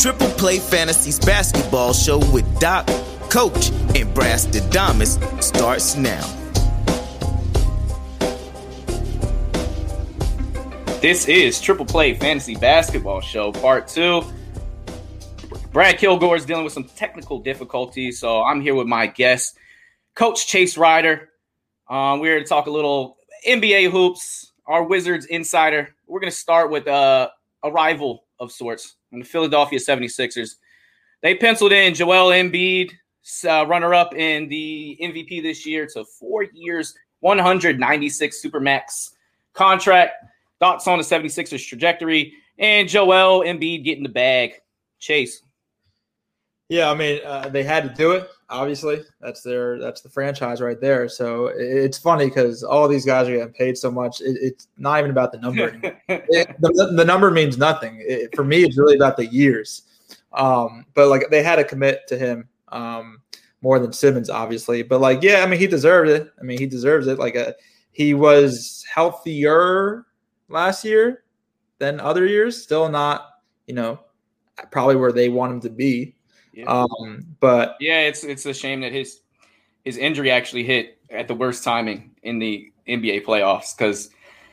Triple Play Fantasies basketball show with Doc, Coach, and Brass Damas starts now. This is Triple Play Fantasy Basketball Show Part 2. Brad Kilgore is dealing with some technical difficulties, so I'm here with my guest, Coach Chase Ryder. Um, we're here to talk a little NBA hoops, our Wizards insider. We're going to start with uh, a rival of sorts, the Philadelphia 76ers. They penciled in Joel Embiid, uh, runner up in the MVP this year, to four years, 196 Supermax contract. Thoughts on the 76ers trajectory and Joel Embiid getting the bag. Chase. Yeah, I mean, uh, they had to do it. Obviously, that's their that's the franchise right there. So it's funny because all these guys are getting paid so much. It, it's not even about the number. It- the, the number means nothing It- for me. It's really about the years. Um, but like they had to commit to him um, more than Simmons, obviously. But like, yeah, I mean, he deserved it. I mean, he deserves it. Like, uh he was healthier last year than other years. Still not, you know, probably where they want him to be. Yeah. Um, but yeah, it's it's a shame that his his injury actually hit at the worst timing in the NBA playoffs because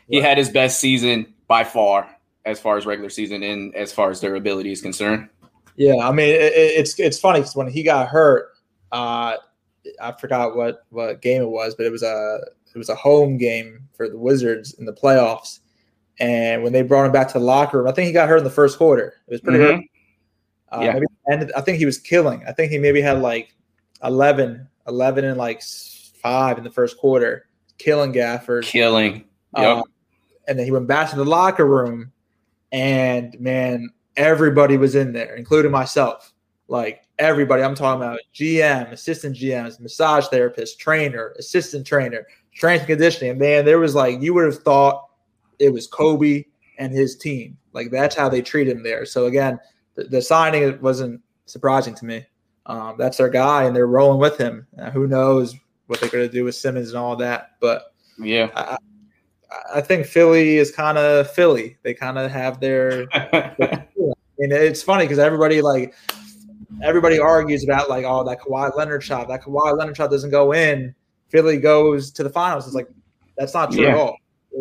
he had his best season by far as far as regular season and as far as durability is concerned. Yeah, I mean it, it- it's it's funny because when he got hurt, uh, I forgot what what game it was, but it was a it was a home game for the Wizards in the playoffs. And when they brought him back to the locker room, I think he got hurt in the first quarter. It was pretty Mhm. hurt. Uh, Yeah. maybe, and I think he was killing. I think he maybe had like 11, 11 and like five in the first quarter, killing Gafford. Killing. Yep. Um, and then he went back to the locker room, and man, everybody was in there, including myself. Like everybody, I'm talking about GM, assistant GMs, massage therapist, trainer, assistant trainer, strength and conditioning. Man, there was like you would have thought it was Kobe and his team. Like that's how they treat him there. So again, the, the signing wasn't surprising to me. Um, that's their guy, and they're rolling with him. Uh, who knows what they're going to do with Simmons and all that, but. yeah. I, I think Philly is kind of Philly. They kind of have their. And it's funny because everybody like everybody argues about like oh that Kawhi Leonard shot that Kawhi Leonard shot doesn't go in. Philly goes to the finals. It's like that's not true at all.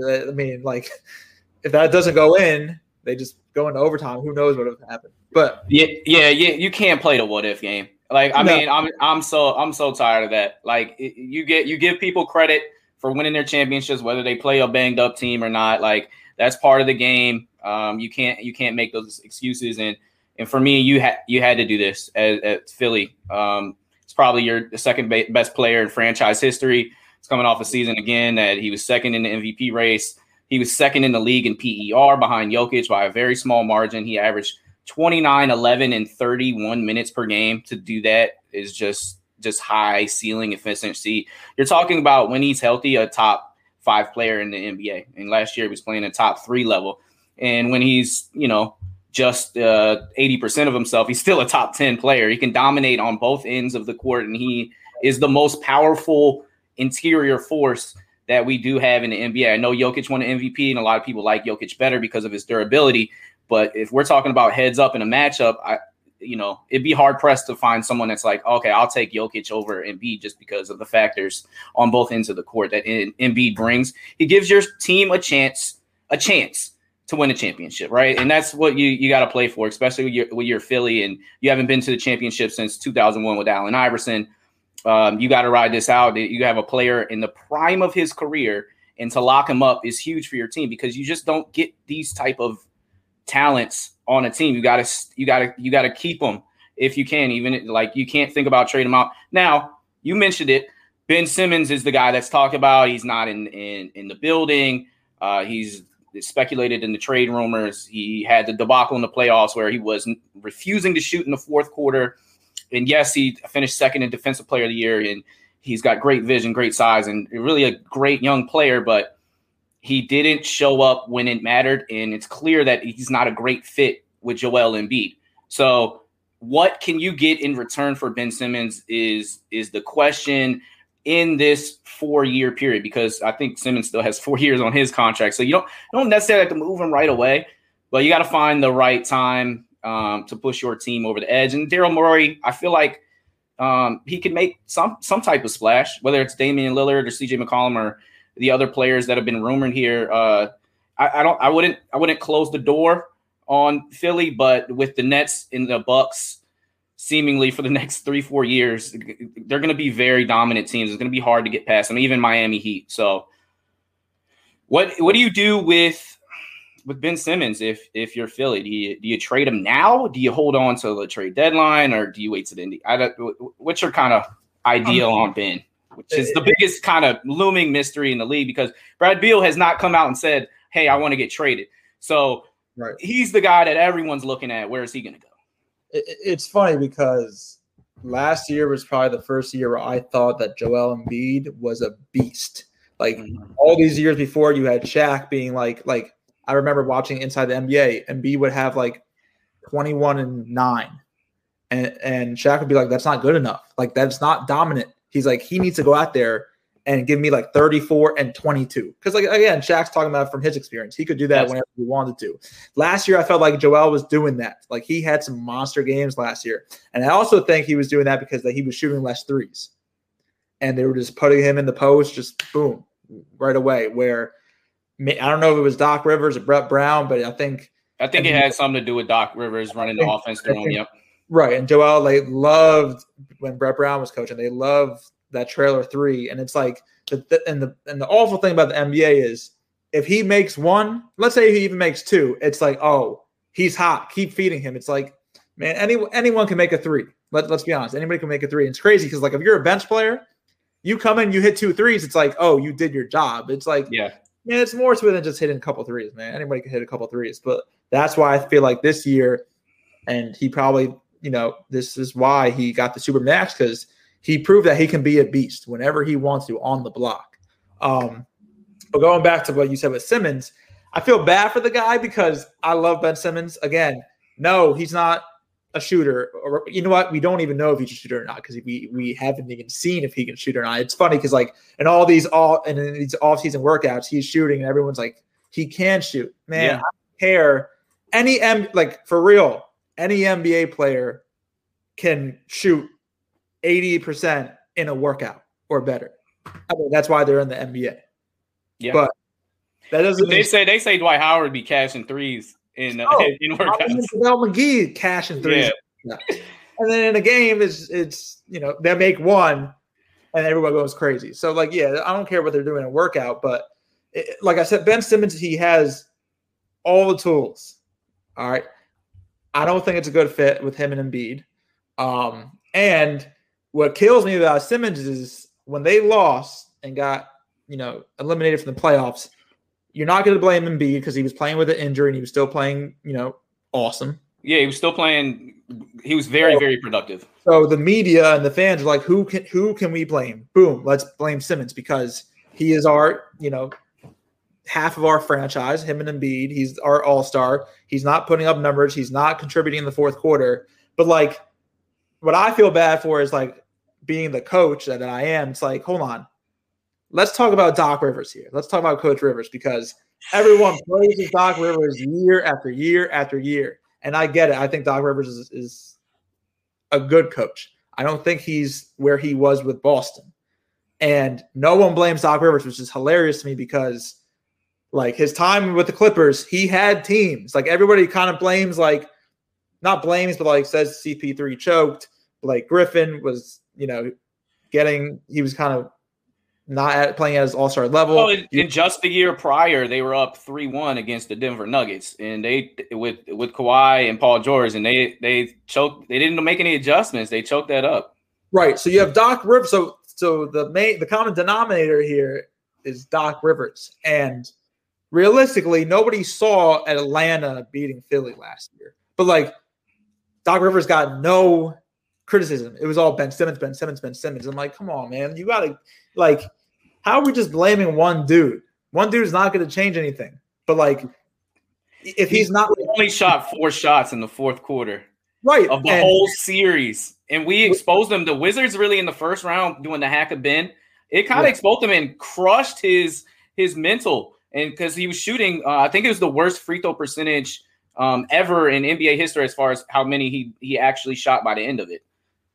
I mean, like if that doesn't go in, they just go into overtime. Who knows what would happen? But Yeah, yeah, yeah. You can't play the what if game. Like, I No. mean, I'm I'm so I'm so tired of that. Like, it, you get you give people credit for winning their championships, whether they play a banged up team or not. Like, that's part of the game. Um, you can't you can't make those excuses. And and for me, you had you had to do this at, at Philly. Um, it's probably your the second ba- best player in franchise history. It's coming off a season again that he was second in the MVP race. He was second in the league in PER behind Jokic by a very small margin. He averaged 29, 11, and 31 minutes per game. To do that is just just high ceiling efficiency. You're talking about when he's healthy, a top five player in the NBA. And last year he was playing a top three level. And when he's, you know, just uh, 80% of himself, he's still a top 10 player. He can dominate on both ends of the court, and he is the most powerful interior force that we do have in the NBA. I know Jokic won an MVP, and a lot of people like Jokic better because of his durability. But if we're talking about heads up in a matchup, I, you know, it'd be hard pressed to find someone that's like, okay, I'll take Jokic over Embiid just because of the factors on both ends of the court that Em- Embiid brings. He gives your team a chance, a chance to win a championship, right? And that's what you you got to play for, especially with your, with your Philly, and you haven't been to the championship since 2001 with Allen Iverson. Um, you got to ride this out. You have a player in the prime of his career and to lock him up is huge for your team because you just don't get these type of talents on a team. You got to you got to you got to keep them if you can. Even like you can't think about trading them out. Now you mentioned it. Ben Simmons is the guy that's talked about. He's not in in in the building. Uh, he's speculated in the trade rumors. He had the debacle in the playoffs where he was refusing to shoot in the fourth quarter. And yes, he finished second in defensive player of the year, and he's got great vision, great size, and really a great young player. But he didn't show up when it mattered, and it's clear that he's not a great fit with Joel Embiid. So, what can you get in return for Ben Simmons is is the question in this four year period because I think Simmons still has four years on his contract. So you don't you don't necessarily have to move him right away, but you got to find the right time um, to push your team over the edge. And Daryl Morey, I feel like um, he can make some some type of splash, whether it's Damian Lillard or CJ McCollum or the other players that have been rumored here. Uh, I, I don't I wouldn't I wouldn't close the door on Philly, but with the Nets and the Bucks seemingly for the next three, four years, they're going to be very dominant teams. It's going to be hard to get past them, even Miami Heat. So, what what do you do with with Ben Simmons if if you're Philly? Do you do you trade him now? Do you hold on to the trade deadline, or do you wait to the end? I don't, what's your kind of ideal on Ben? Which is the biggest kind of looming mystery in the league because Brad Beal has not come out and said, "Hey, I want to get traded." So right. he's the guy that everyone's looking at. Where is he going to go? it's funny because last year was probably the first year where I thought that Joel Embiid was a beast. Like mm-hmm. all these years before, you had Shaq being like, like I remember watching Inside the NBA, Embiid would have like 21 and nine, and and Shaq would be like, that's not good enough. Like that's not dominant. He's like, he needs to go out there and give me like 34 and 22. Because like again, Shaq's talking about from his experience. He could do that whenever he wanted to. Last year, I felt like Joel was doing that. Like he had some monster games last year. And I also think he was doing that because that he was shooting less threes. And they were just putting him in the post, just boom, right away. Where I don't know if it was Doc Rivers or Brett Brown, but I think I think it had something to do with Doc Rivers running the offense through him. Yep. Right. And Joel, they loved when Brett Brown was coaching, they loved that trailer three, and it's like the, the, and the and the awful thing about the NBA is if he makes one, let's say he even makes two, it's like oh he's hot, keep feeding him. It's like man, any anyone can make a three. Let, let's be honest, anybody can make a three. And it's crazy because like if you're a bench player, you come in, you hit two threes, it's like oh you did your job. It's like yeah. Man, it's more to it than just hitting a couple threes, man. Anybody can hit a couple threes, but that's why I feel like this year, and he probably, you know, this is why he got the super max because he proved that he can be a beast whenever he wants to on the block. Um, but going back to what you said with Simmons, I feel bad for the guy because I love Ben Simmons. Again, no, he's not a shooter. Or you know what? We don't even know if he's a shooter or not because we we haven't even seen if he can shoot or not. It's funny because like in all these all and in these off season workouts, he's shooting and everyone's like he can shoot. Man, yeah. I don't care. Any M like for real, any NBA player can shoot 80% in a workout or better. I mean, that's why they're in the NBA. Yeah. But that doesn't they say they say Dwight Howard be cashing threes in uh, oh, in workouts. JaVale McGee cashing threes. Yeah. And then in a game, it's it's you know they make one, and everyone goes crazy. So like yeah, I don't care what they're doing in a workout, but it, like I said, Ben Simmons he has all the tools. All right, I don't think it's a good fit with him and Embiid. Um, and what kills me about Simmons is when they lost and got, you know, eliminated from the playoffs, you're not going to blame Embiid because he was playing with an injury and he was still playing, you know, awesome. Yeah, he was still playing. He was very, so, very productive. So the media and the fans are like, who can who can we blame? Boom, let's blame Simmons because he is our, you know, half of our franchise. Him and Embiid, he's our all star. He's not putting up numbers. He's not contributing in the fourth quarter. But like, what I feel bad for is like being the coach that I am, it's like, hold on. Let's talk about Doc Rivers here. Let's talk about Coach Rivers because everyone praises Doc Rivers year after year after year. And I get it. I think Doc Rivers is, is a good coach. I don't think he's where he was with Boston. And no one blames Doc Rivers, which is hilarious to me because like his time with the Clippers, he had teams. Like everybody kind of blames, like not blames, but like says CP3 choked. Like Griffin was you know, getting he was kind of not at, playing at his all star level. Well, in, in, just the year prior, they were up three one against the Denver Nuggets, and they with with Kawhi and Paul George, and they they choked. They didn't make any adjustments. They choked that up. Right. So you have Doc Rivers. So so the main the common denominator here is Doc Rivers, and realistically, nobody saw Atlanta beating Philly last year. But like Doc Rivers got no criticism. It was all Ben Simmons, Ben Simmons, Ben Simmons. I'm like, come on, man, you gotta like, how are we just blaming one dude? One dude is not going to change anything. But like, if he's, he's not only shot four shots in the fourth quarter, right, of the and, whole series, and we exposed them. The Wizards really in the first round doing the hack of Ben. It kind of yeah. exposed him and crushed his his mental, and because he was shooting, uh, I think it was the worst free throw percentage um, ever in NBA history as far as how many he he actually shot by the end of it.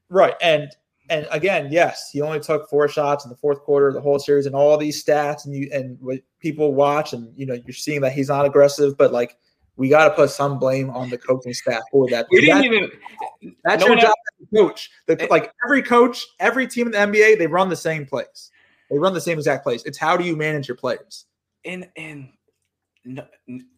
Right, and and again, yes, he only took four shots in the fourth quarter the whole series, and all these stats, and you and what people watch, and you know, you're seeing that he's not aggressive, but like we got to put some blame on the coaching staff for that. We didn't even. That's no your job as a coach. The, like every coach, every team in the NBA, they run the same plays. They run the same exact plays. It's how do you manage your players? And and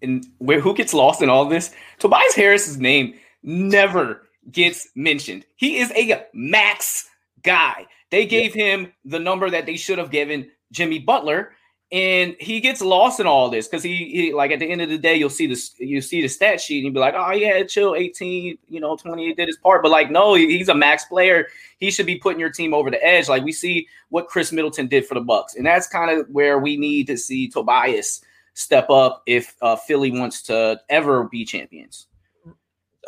and where who gets lost in all this? Tobias Harris's name never gets mentioned. He is a max guy. They gave yeah. him the number that they should have given Jimmy Butler, and he gets lost in all this because he, he, like at the end of the day, you'll see this, you see the stat sheet, and you'll be like, oh yeah, chill, eighteen, you know, twenty eight did his part, but like no, he, he's a max player. He should be putting your team over the edge. Like we see what Khris Middleton did for the Bucks, and that's kind of where we need to see Tobias step up if uh, Philly wants to ever be champions.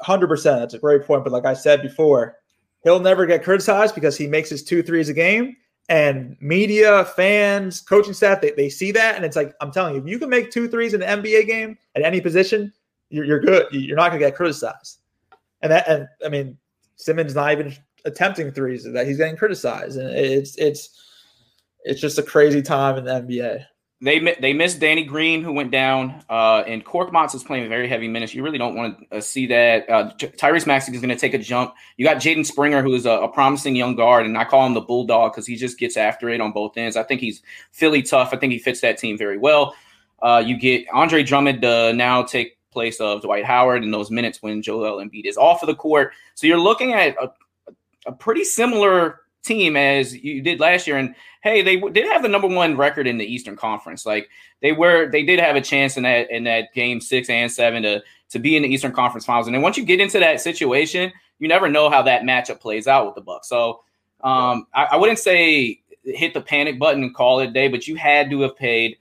Hundred percent. That's a great point. But like I said before, he'll never get criticized because he makes his two threes a game. And media, fans, coaching staff, they, they see that. And it's like, I'm telling you, if you can make two threes in an NBA game at any position, you're, you're good. You're not going to get criticized. And that, and I mean, Simmons not even attempting threes that he's getting criticized. And it's, it's, it's just a crazy time in the NBA they they missed Danny Green, who went down, uh, and Korkmaz is playing very heavy minutes. You really don't want to uh, see that. Uh, Tyrese Maxey is going to take a jump. You got Jaden Springer, who is a, a, promising young guard, and I call him the bulldog because he just gets after it on both ends. I think he's Philly tough. I think he fits that team very well. Uh, you get Andre Drummond to now take place of Dwight Howard in those minutes when Joel Embiid is off of the court. So you're looking at a, a pretty similar team as you did last year. And hey, they did have the number one record in the Eastern Conference. Like they were, they did have a chance in that in that game six and seven to to be in the Eastern Conference Finals. And then once you get into that situation, you never know how that matchup plays out with the Bucks. So um, I, I wouldn't say hit the panic button and call it a day, but you had to have paid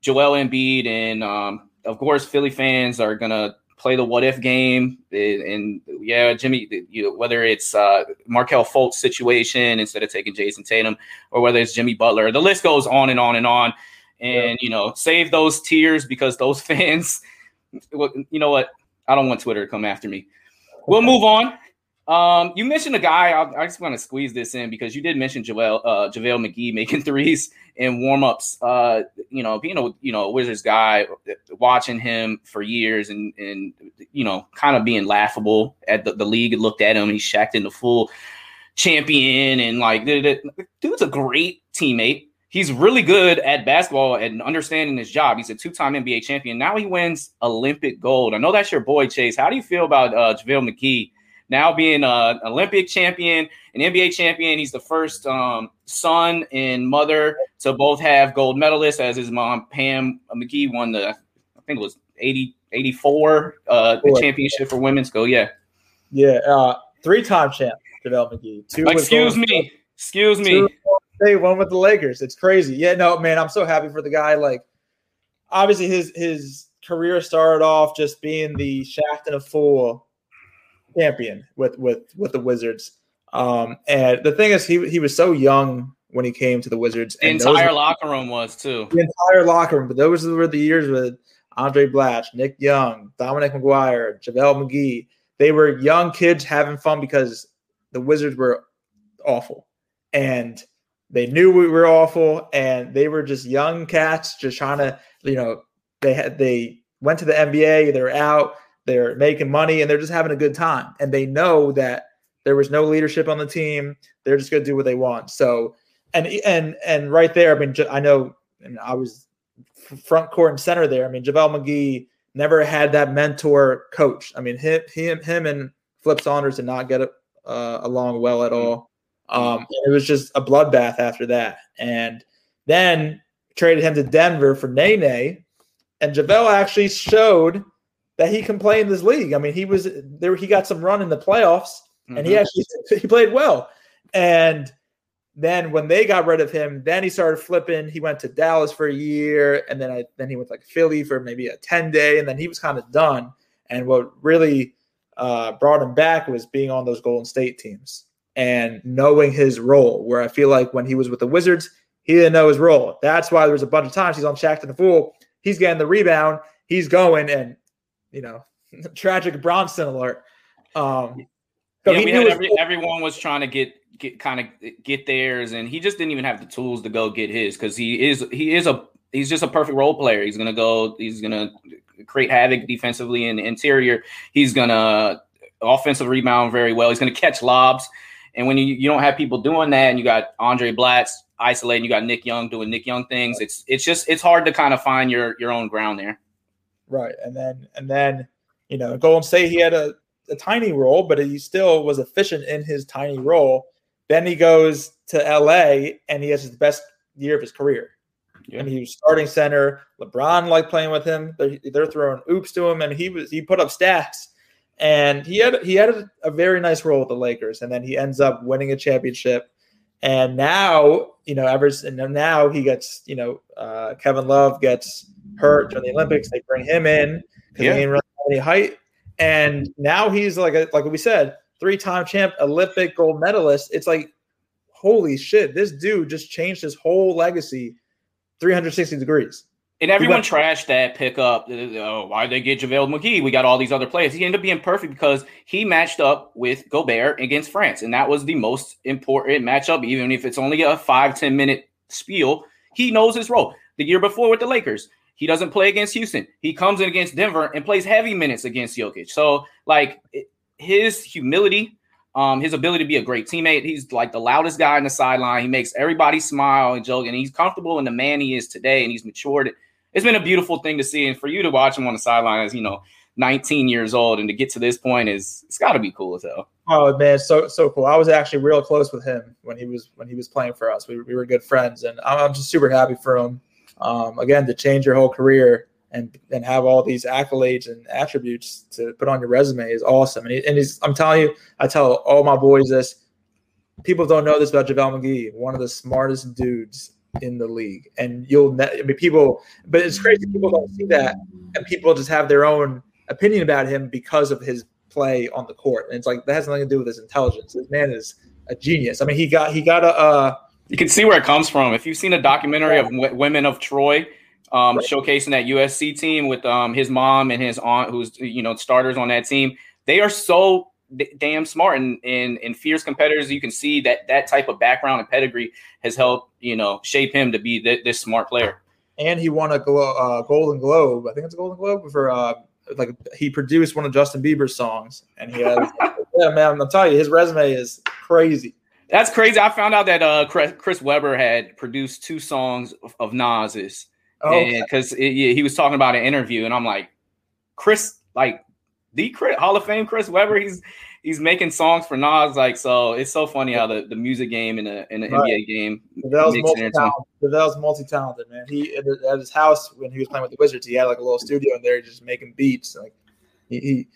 Joel Embiid and um, of course Philly fans are gonna play the what if game. And, yeah, Jimmy, you know, whether it's uh, Markelle Fultz situation instead of taking Jayson Tatum, or whether it's Jimmy Butler, the list goes on and on and on. And yeah. you know, save those tears because those fans. You know what? I don't want Twitter to come after me. We'll move on. Um, you mentioned a guy. I, I just want to squeeze this in because you did mention Joel, uh, JaVale McGee making threes in warmups. Uh, you know, being a you know Wizards guy, watching him for years and and you know, kind of being laughable at the, the league. Looked at him, he Shaqtin' a Fool champion, and like dude's a great teammate. He's really good at basketball and understanding his job. He's a two-time NBA champion. Now he wins Olympic gold. I know that's your boy Chase. How do you feel about uh, JaVale McGee? Now being an Olympic champion, an NBA champion. He's the first um, son and mother to both have gold medalists, as his mom, Pam McGee, won the, I think it was 80, 84 uh, the championship for women's go. Yeah. Yeah. Uh, Three time champ, JaVale McGee. Two Excuse me. Excuse me. They one with the Lakers. It's crazy. Yeah, no, man, I'm so happy for the guy. Like, obviously, his his career started off just being the Shaqtin' a Fool champion with with with the Wizards. Um, and the thing is, he he was so young when he came to the Wizards. The entire locker room was too. The entire locker room, but those were the years with Andre Blatche, Nick Young, Dominic McGuire, JaVale McGee. They were young kids having fun because the Wizards were awful, and they knew we were awful, and they were just young cats just trying to, you know, they had they went to the NBA, they're out, they're making money and they're just having a good time. And they know that there was no leadership on the team. They're just going to do what they want. So and and and right there, I mean, I know, I, mean, I was front court and center there. I mean, JaVale McGee never had that mentor coach. I mean, him, him, him and Flip Saunders did not get uh, along well at all. Um, it was just a bloodbath after that. And then traded him to Denver for Nene. And JaVale actually showed that he can play in this league. I mean, he was there, he got some run in the playoffs mm-hmm. and he mm-hmm. actually he played well. And then when they got rid of him, then he started flipping. He went to Dallas for a year, and then I, then he went like Philly for maybe a ten day, and then he was kind of done. And what really uh, brought him back was being on those Golden State teams and knowing his role. Where I feel like when he was with the Wizards, he didn't know his role. That's why there was a bunch of times he's on Shaqtin' the Fool. He's getting the rebound, he's going, and you know, tragic Bronson alert. Um, so yeah, had every, everyone was trying to get get kind of get theirs, and he just didn't even have the tools to go get his because he is he is a he's just a perfect role player. He's gonna go. He's gonna create havoc defensively in the interior. He's gonna offensive rebound very well. He's gonna catch lobs. And when you, you don't have people doing that, and you got Andre Blatche isolating, you got Nick Young doing Nick Young things. It's it's just it's hard to kind of find your your own ground there. Right, and then and then you know, Golden State he had a, a tiny role, but he still was efficient in his tiny role. Then he goes to LA and he has his best year of his career. Yeah. And he was starting center. LeBron liked playing with him. They're, they're, throwing oops to him, and he was he put up stats. And he had he had a, a, very nice role with the Lakers, and then he ends up winning a championship. And now, you know, ever and now he gets, you know, uh, Kevin Love gets hurt during the Olympics. They bring him in because yeah. he didn't really have any height, and now he's like a, like we said, three-time champ, Olympic gold medalist. It's like, holy shit, this dude just changed his whole legacy 360 degrees. And everyone went, trashed that pickup. Oh, why did they get JaVale McGee? We got all these other players. He ended up being perfect because he matched up with Gobert against France. And that was the most important matchup, even if it's only a five ten minute spiel. He knows his role. The year before with the Lakers, he doesn't play against Houston. He comes in against Denver and plays heavy minutes against Jokic. So, like, his humility, um, his ability to be a great teammate. He's like the loudest guy on the sideline. He makes everybody smile and joke, and he's comfortable in the man he is today, and he's matured. It's been a beautiful thing to see, and for you to watch him on the sideline as you know, 19 years old, and to get to this point is it's got to be cool as hell. Oh man, so so cool. I was actually real close with him when he was when he was playing for us. We, we were good friends, and I'm, I'm just super happy for him. Um, again, to change your whole career and and have all these accolades and attributes to put on your resume is awesome. And, he, and he's, I'm telling you, I tell all my boys this. People don't know this about JaVale McGee, one of the smartest dudes in the league. And you'll, ne- I mean, people, but it's crazy. People don't see that, and people just have their own opinion about him because of his play on the court. And it's like that has nothing to do with his intelligence. This man is a genius. I mean, he got he got a. Uh, you can see where it comes from. If you've seen a documentary of w- Women of Troy, um, right. showcasing that USC team with um, his mom and his aunt, who's you know starters on that team. They are so d- damn smart and, and and fierce competitors. You can see that that type of background and pedigree has helped you know shape him to be th- this smart player. And he won a glo- uh, Golden Globe. I think it's a Golden Globe for uh, like he produced one of Justin Bieber's songs, and he has. yeah, man, I'm telling you, his resume is crazy. That's crazy. I found out that uh, Chris Webber had produced two songs of, Nas's because oh, okay. he was talking about an interview, and I'm like, Chris, like the Chris, Hall of Fame Chris Webber, he's he's making songs for Nas, like so. It's so funny how the, the music game and the, and the right. NBA game. JaVale's multi-talented. multi-talented, man. He at his house when he was playing with the Wizards, he had like a little studio in there, just making beats. Like he, he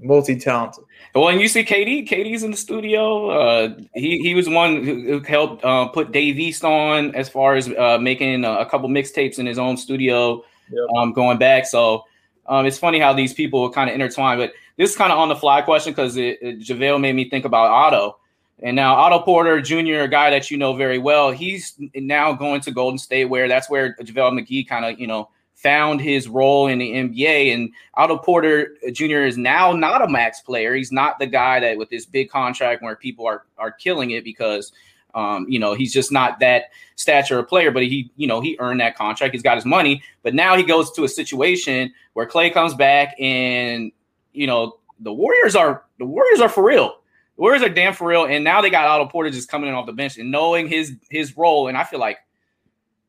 multi-talented. Well, and you see KD, KD's in the studio. Uh, he he was one who helped uh, put Dave East on as far as uh, making a, couple mixtapes in his own studio, yep. um, going back. So um, it's funny how these people kind of intertwine. But this is kind of on the fly question because it, it, JaVale made me think about Otto. And now Otto Porter Jr., a guy that you know very well, he's now going to Golden State, where that's where JaVale McGee kind of, you know, found his role in the NBA. And Otto Porter Jr. is now not a max player. He's not the guy that with this big contract where people are are killing it because um, you know, he's just not that stature of player, but he, you know, he earned that contract. He's got his money, but now he goes to a situation where Klay comes back and, you know, the Warriors are the Warriors are for real. Warriors are damn for real, and now they got Otto Porter just coming in off the bench and knowing his his role, and I feel like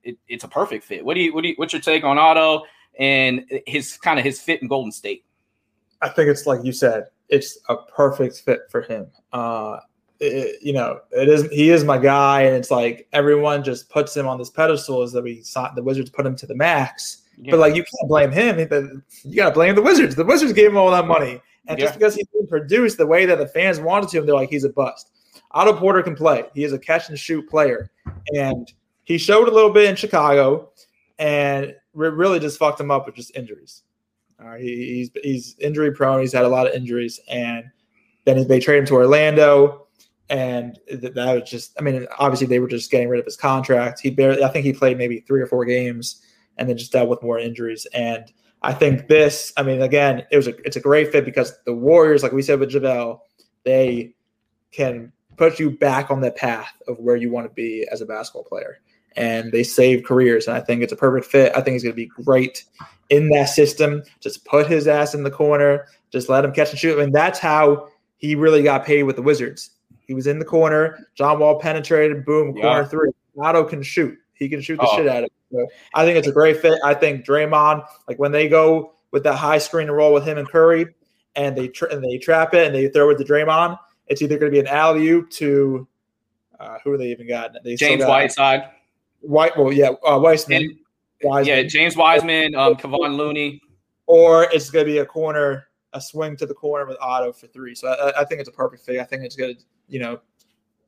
it, it's a perfect fit. What do you what do you, what's your take on Otto and his kind of his fit in Golden State? I think it's like you said, it's a perfect fit for him. Uh, it, you know, it is he is my guy, and it's like everyone just puts him on this pedestal as that we saw the Wizards put him to the max. Yeah. But like you can't blame him. You gotta blame the Wizards. The Wizards gave him all that money, and just because he didn't produce the way that the fans wanted to him, they're like he's a bust. Otto Porter can play. He is a catch and shoot player, and he showed a little bit in Chicago, and re- really just fucked him up with just injuries. He, he's he's injury prone. He's had a lot of injuries, and then they traded him to Orlando, and th- that was just. I mean, obviously they were just getting rid of his contract. He barely. I think he played maybe three or four games, and then just dealt with more injuries. And I think this. I mean, again, it was a it's a great fit because the Warriors, like we said with JaVale, they can put you back on the path of where you want to be as a basketball player. And they save careers. And I think it's a perfect fit. I think he's going to be great in that system. Just put his ass in the corner, just let him catch and shoot. And that's how he really got paid with the Wizards. He was in the corner. John Wall penetrated, boom, Yeah. corner three. Otto can shoot. He can shoot the Oh. shit out of it. So I think it's a great fit. I think Draymond, like when they go with that high screen and roll with him and Curry, and they tra- and they trap it and they throw it to Draymond, it's either going to be an alley oop to uh, who are they even got? They James got Whiteside. White. Well, yeah, uh, Weissman. And- Wiseman. Yeah, James Wiseman, um, Kevon Looney. or it's going to be a corner, a swing to the corner with Otto for three. So I, I think it's a perfect fit. I think it's going to, you know,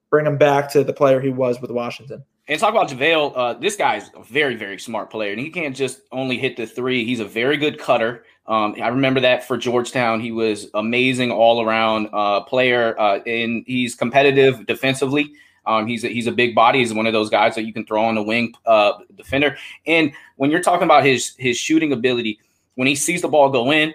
bring him back to the player he was with Washington. And talk about JaVale. Uh, this guy's a very, very smart player, and he can't just only hit the three. He's a very good cutter. Um, I remember that for Georgetown. He was amazing all around uh, player, uh, and he's competitive defensively. Um, he's a, he's a big body. He's one of those guys that you can throw on the wing uh, defender. And when you're talking about his his shooting ability, when he sees the ball go in,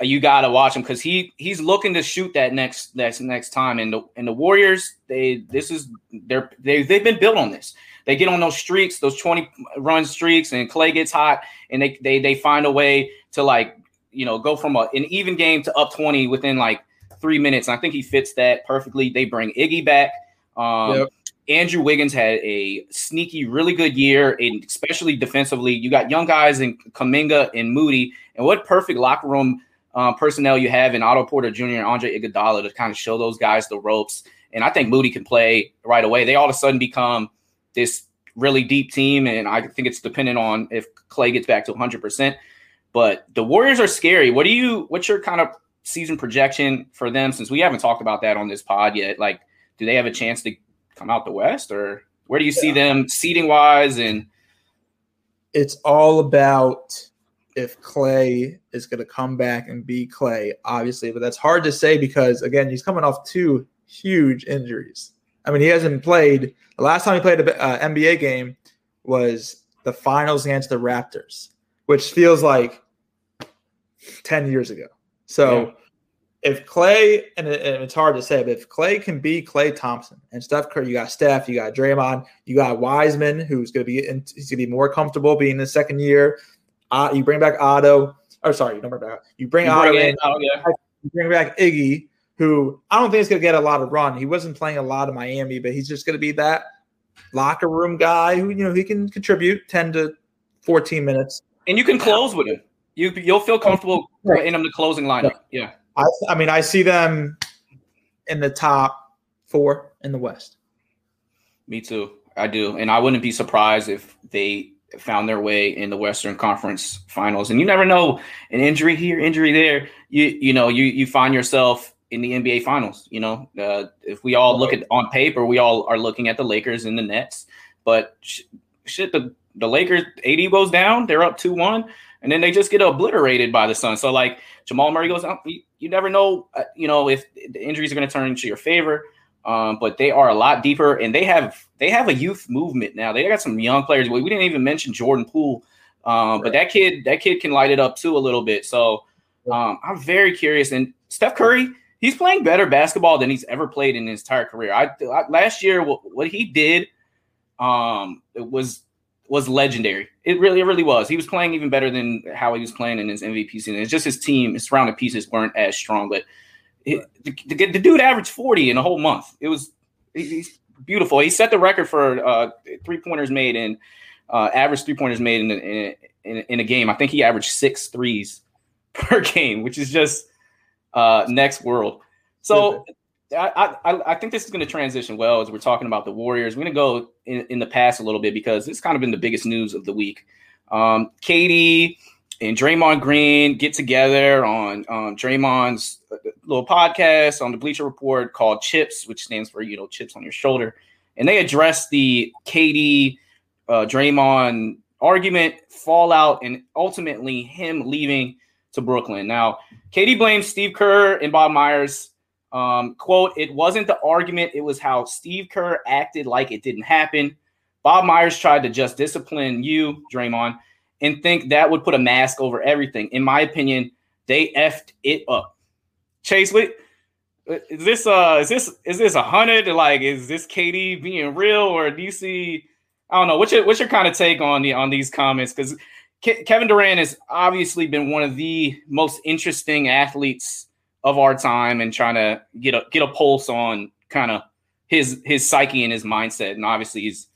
you gotta watch him because he he's looking to shoot that next next next time. And the and the Warriors, they this is they're they they've been built on this. They get on those streaks, those twenty run streaks, and Klay gets hot, and they they they find a way to like you know go from a, an even game to up twenty within like three minutes. And I think he fits that perfectly. They bring Iggy back. Um, Yep. Andrew Wiggins had a sneaky, really good year, and especially defensively. You got young guys in Kuminga and Moody, and what perfect locker room uh, personnel you have in Otto Porter Jr. and Andre Iguodala to kind of show those guys the ropes. And I think Moody can play right away. They all of a sudden become this really deep team, and I think it's dependent on if Klay gets back to 100. percent But the Warriors are scary. What do you? What's your kind of season projection for them? Since we haven't talked about that on this pod yet, like, do they have a chance to come out the West, or where do you see them seating wise? And It's all about if Klay is going to come back and be Klay, obviously, but that's hard to say because again, he's coming off two huge injuries. I mean, he hasn't played. The last time he played an uh, NBA game was the finals against the Raptors, which feels like ten years ago. So, if Klay and, it- and it's hard to say, but if Klay can be Klay Thompson and Steph Curry, you got Steph, you got Draymond, you got Wiseman, who's going to be in, he's going to be more comfortable being in the second year. Uh, you bring back Otto, or sorry, you don't bring back. You bring you Otto in. in- oh, yeah. You bring back Iggy, who I don't think is going to get a lot of run. He wasn't playing a lot in Miami, but he's just going to be that locker room guy who you know he can contribute ten to fourteen minutes. and you can close with him. You you'll feel comfortable Right. in him the closing lineup. Yeah. I, I mean, I see them in the top four in the West. Me too. I do. And I wouldn't be surprised if they found their way in the Western Conference finals. And you never know, an injury here, injury there. You you know, you you find yourself in the NBA finals, you know. Uh, if we all look at on paper, we all are looking at the Lakers and the Nets. But sh- shit the the Lakers AD goes down, they're up 2-1 and then they just get obliterated by the Suns. So like Jamal Murray goes out, you never know, uh, you know, if the injuries are going to turn into your favor. Um, but they are a lot deeper, and they have they have a youth movement now. They got some young players. We didn't even mention Jordan Poole, um, but that kid that kid can light it up too a little bit. So um, I'm very curious. And Steph Curry, he's playing better basketball than he's ever played in his entire career. I, I last year what, what he did um, it was was legendary. It really, it really was. He was playing even better than how he was playing in his MVP season. It's just his team, his surrounding pieces weren't as strong. But the, the, the dude averaged 40 in a whole month. It was he's beautiful. He set the record for uh, three pointers made in uh, average three pointers made in, in, in in a game. I think he averaged six threes per game, which is just uh, next world. So I, I, I think this is going to transition well as we're talking about the Warriors. We're going to go in, in the past a little bit because it's kind of been the biggest news of the week. Um, KD and Draymond Green get together on um, Draymond's uh, little podcast on the Bleacher Report called Chips, which stands for you know chips on your shoulder, and they address the KD uh, Draymond argument, fallout, and ultimately him leaving to Brooklyn. Now, KD blames Steve Kerr and Bob Myers. Um, quote, it wasn't the argument, it was how Steve Kerr acted like it didn't happen. Bob Myers tried to just discipline you, Draymond, and think that would put a mask over everything. In my opinion, they effed it up. Chase, what is this? Uh, is this is this a hundred? Like, is this KD being real, or do you see? I don't know. What's your what's your kind of take on the on these comments? Because Ke- Kevin Durant has obviously been one of the most interesting athletes of our time, and trying to get a get a pulse on kind of his his psyche and his mindset. And obviously, he's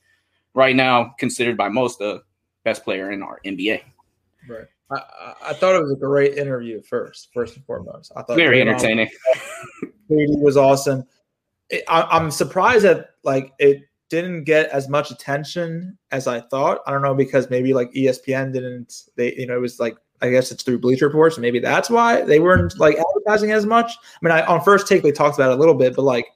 right now considered by most the best player in our NBA. Right. I, I- thought it was a great interview first, first and foremost. I thought Very entertaining. KD was awesome. It, I, I'm surprised that like it didn't get as much attention as I thought. I don't know because maybe like ESPN didn't. They you know it was like I guess it's through Bleacher Reports. Maybe that's why they weren't like advertising as much. I mean, I, on first take they talked about it a little bit, but like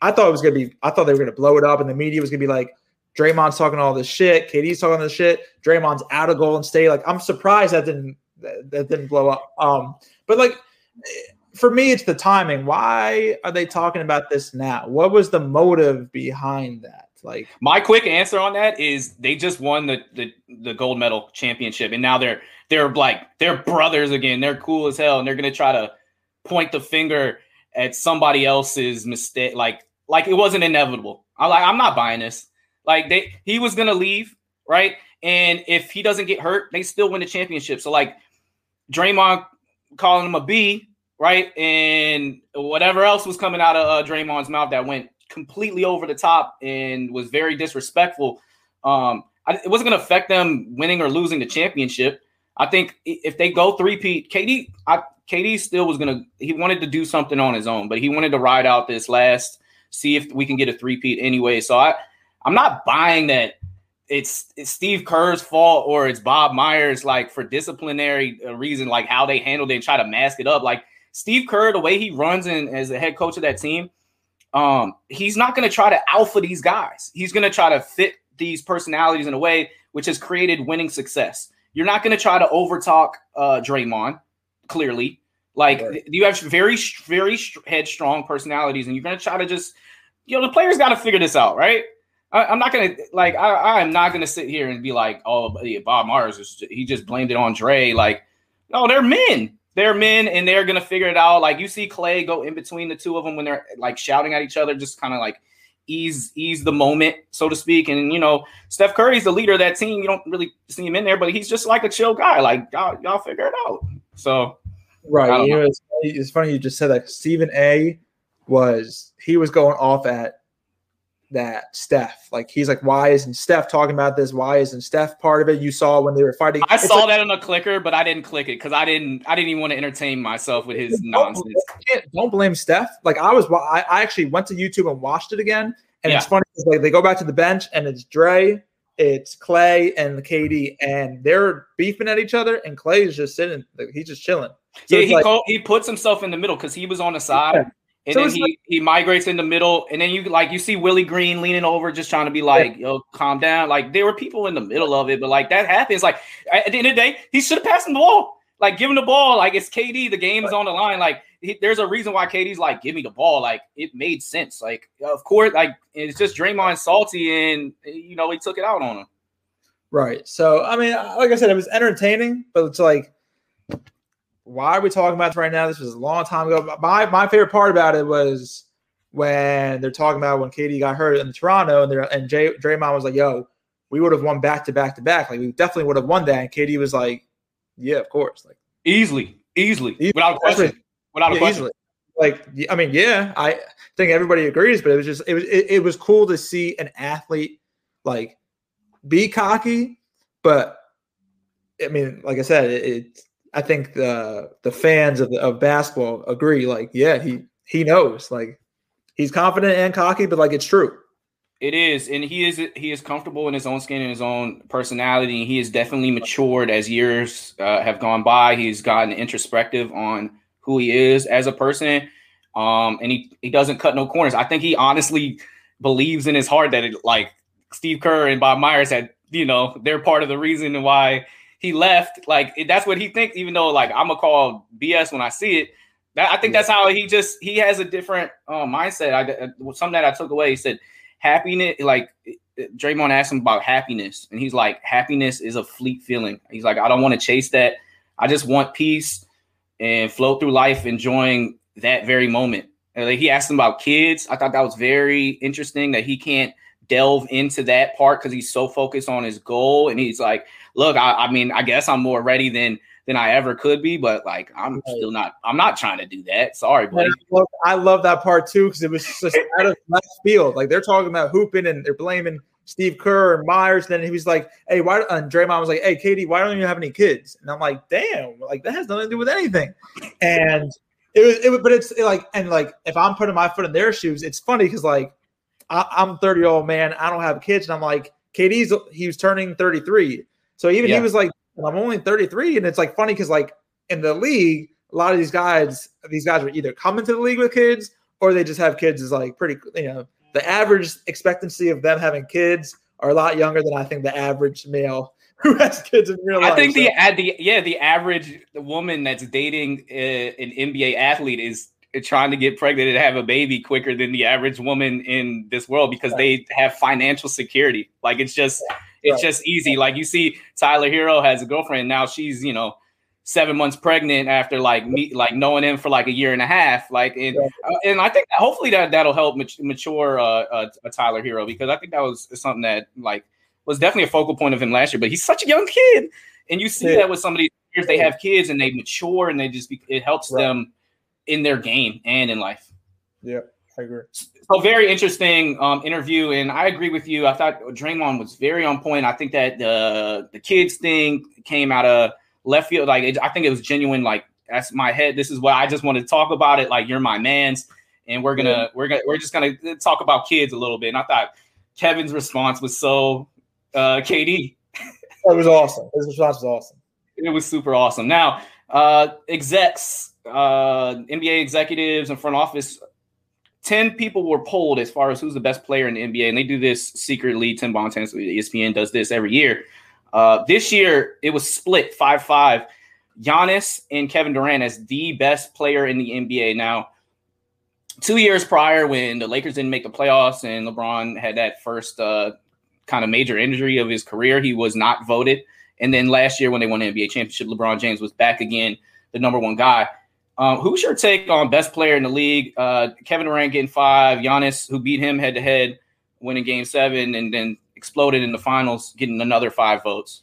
I thought it was gonna be. I thought they were gonna blow it up, and the media was gonna be like. Draymond's talking all this shit. KD's talking this shit. Draymond's out of Golden State. Like I'm surprised that didn't that, that didn't blow up. Um, but like for me, it's the timing. Why are they talking about this now? What was the motive behind that? Like, My quick answer on that is they just won the, the the gold medal championship, and now they're they're like they're brothers again. They're cool as hell, and they're gonna try to point the finger at somebody else's mistake. Like like it wasn't inevitable. I'm like I'm not buying this. Like they he was gonna leave, right? And if he doesn't get hurt, they still win the championship. So like Draymond calling him a B, right? And whatever else was coming out of uh, Draymond's mouth that went completely over the top and was very disrespectful. Um, I, it wasn't going to affect them winning or losing the championship. I think if they go three-peat, KD, I, KD still was going to. He wanted to do something on his own, but he wanted to ride out this last, see if we can get a three-peat anyway. So I, I'm not buying that it's, it's Steve Kerr's fault or it's Bob Myers like for disciplinary uh, reason, like how they handled it and try to mask it up. Like Steve Kerr, the way he runs in as the head coach of that team, um, he's not going to try to alpha these guys. He's going to try to fit these personalities in a way which has created winning success. You're not going to try to overtalk uh, Draymond. Clearly, like Right. you have very, very headstrong personalities, and you're going to try to just, you know, the players got to figure this out, right? I, I'm not gonna like I, I am not gonna sit here and be like, oh, yeah, Bob Myers is he just blamed it on Dre. Like, no, they're men. They're men, and they're gonna figure it out. Like you see Klay go in between the two of them when they're like shouting at each other, just kind of like ease ease the moment, so to speak. And you know, Steph Curry's the leader of that team. You don't really see him in there, but he's just like a chill guy. Like y'all, y'all figure it out. So right? You know, it's, it's funny you just said that. Stephen A. was he was going off at that Steph. Like he's like, why isn't Steph talking about this? Why isn't Steph part of it? You saw when they were fighting. I It's saw like, that on the clicker, but I didn't click it because I didn't I didn't even want to entertain myself with his Don't- nonsense. can't- Don't blame Steph. Like I was, I, I actually went to YouTube and watched it again, and it's funny because like they go back to the bench and it's Dre, it's Klay, and KD, and they're beefing at each other, and Klay is just sitting, like, he's just chilling. So yeah, he like- co- he puts himself in the middle because he was on the side, Yeah. And So then he he migrates in the middle, and then you like you see Willie Green leaning over, just trying to be like, "Yo, calm down." Like there were people in the middle of it, but like that happens. Like at the end of the day, he should have passed him the ball. Like give him the ball. Like it's KD. The game is on the line. Like he, there's a reason why KD's like, "Give me the ball." Like it made sense. Like of course, like it's just Draymond salty, and you know he took it out on him. Right. So I mean, like I said, it was entertaining, but it's like, why are we talking about this right now? This was a long time ago. My my favorite part about it was when they're talking about when KD got hurt in Toronto, and they're and Jay, Draymond was like, "Yo, we would have won back to back to back. Like we definitely would have won that." And KD was like, "Yeah, of course." Like Easily, easily, Easily. without a question. Without a yeah, question. easily. like I mean, yeah, I think everybody agrees, but it was just it was it, it was cool to see an athlete like be cocky, but I mean, like I said, it, it I think the the fans of of basketball agree. Like, yeah, he he knows. Like, he's confident and cocky, but like it's true. It is, and he is he is comfortable in his own skin and his own personality. And he has definitely matured as years uh, have gone by. He's gotten introspective on who he is as a person, um, and he he doesn't cut no corners. I think he honestly believes in his heart that it, like Steve Kerr and Bob Myers had, you know, they're part of the reason why he left. Like that's what he thinks. Even though like I'm gonna call BS when I see it. That, I think that's how he just he has a different uh, mindset. I uh, uh, something that I took away. He said happiness, like uh, Draymond asked him about happiness, and he's like, happiness is a fleet feeling. He's like, I don't want to chase that. I just want peace and flow through life, enjoying that very moment. And like, he asked him about kids. I thought that was very interesting that he can't delve into that part because he's so focused on his goal. And he's like, look, I, I mean, I guess I'm more ready than than I ever could be, but like I'm still not. I'm not trying to do that. Sorry, buddy. I love, I love that part too because it was just out of left field. Like they're talking about hooping and they're blaming Steve Kerr and Myers. And then he was like, "Hey, why?" And Draymond was like, "Hey, Katie, why don't you have any kids?" And I'm like, "Damn, like that has nothing to do with anything." And it was, it was but it's like, and like if I'm putting my foot in their shoes, it's funny because like I, I'm 30 year old man, I don't have kids, and I'm like, KD's he was turning 33, so even Yeah. he was like, I'm only 33, and it's like funny because like in the league, a lot of these guys, these guys are either coming to the league with kids or they just have kids. Is like pretty, you know, the average expectancy of them having kids are a lot younger than I think the average male who has kids in real life. I think the So- ad the yeah the average woman that's dating uh, an NBA athlete is trying to get pregnant and have a baby quicker than the average woman in this world because they have financial security. Like it's just it's Right. just easy. Like you see Tyler Herro has a girlfriend now she's you know seven months pregnant after like me like knowing him for like a year and a half like and Right. uh, and I think hopefully that that'll help mature uh, uh, a Tyler Herro because I think that was something that like was definitely a focal point of him last year. But he's such a young kid, and you see Yeah. that with some of these years they have kids and they mature and they just be, it helps Right. them in their game and in life. yeah, I agree. So very interesting um, interview, and I agree with you. I thought Draymond was very on point. I think that the the kids thing came out of left field. Like it, I think it was genuine. Like that's my head. This is what I just want to talk about it. Like you're my man's, and we're gonna Yeah. we're gonna we're just gonna talk about kids a little bit. And I thought Kevin's response was so uh, KD. It was awesome. His response was awesome. It was super awesome. Now, uh, execs, uh, NBA executives and front office, 10 people were polled as far as who's the best player in the NBA. And they do this secretly. Tim Bontemps, ESPN does this every year. Uh, this year, it was split 5 5. Giannis and Kevin Durant as the best player in the NBA. Now, two years prior, when the Lakers didn't make the playoffs and LeBron had that first uh, kind of major injury of his career, he was not voted. And then last year, when they won the NBA championship, LeBron James was back again, the number one guy. Um, who's your take on best player in the league? Uh, Kevin Durant getting five, Giannis, who beat him head to head, winning game seven, and then exploded in the finals, getting another five votes.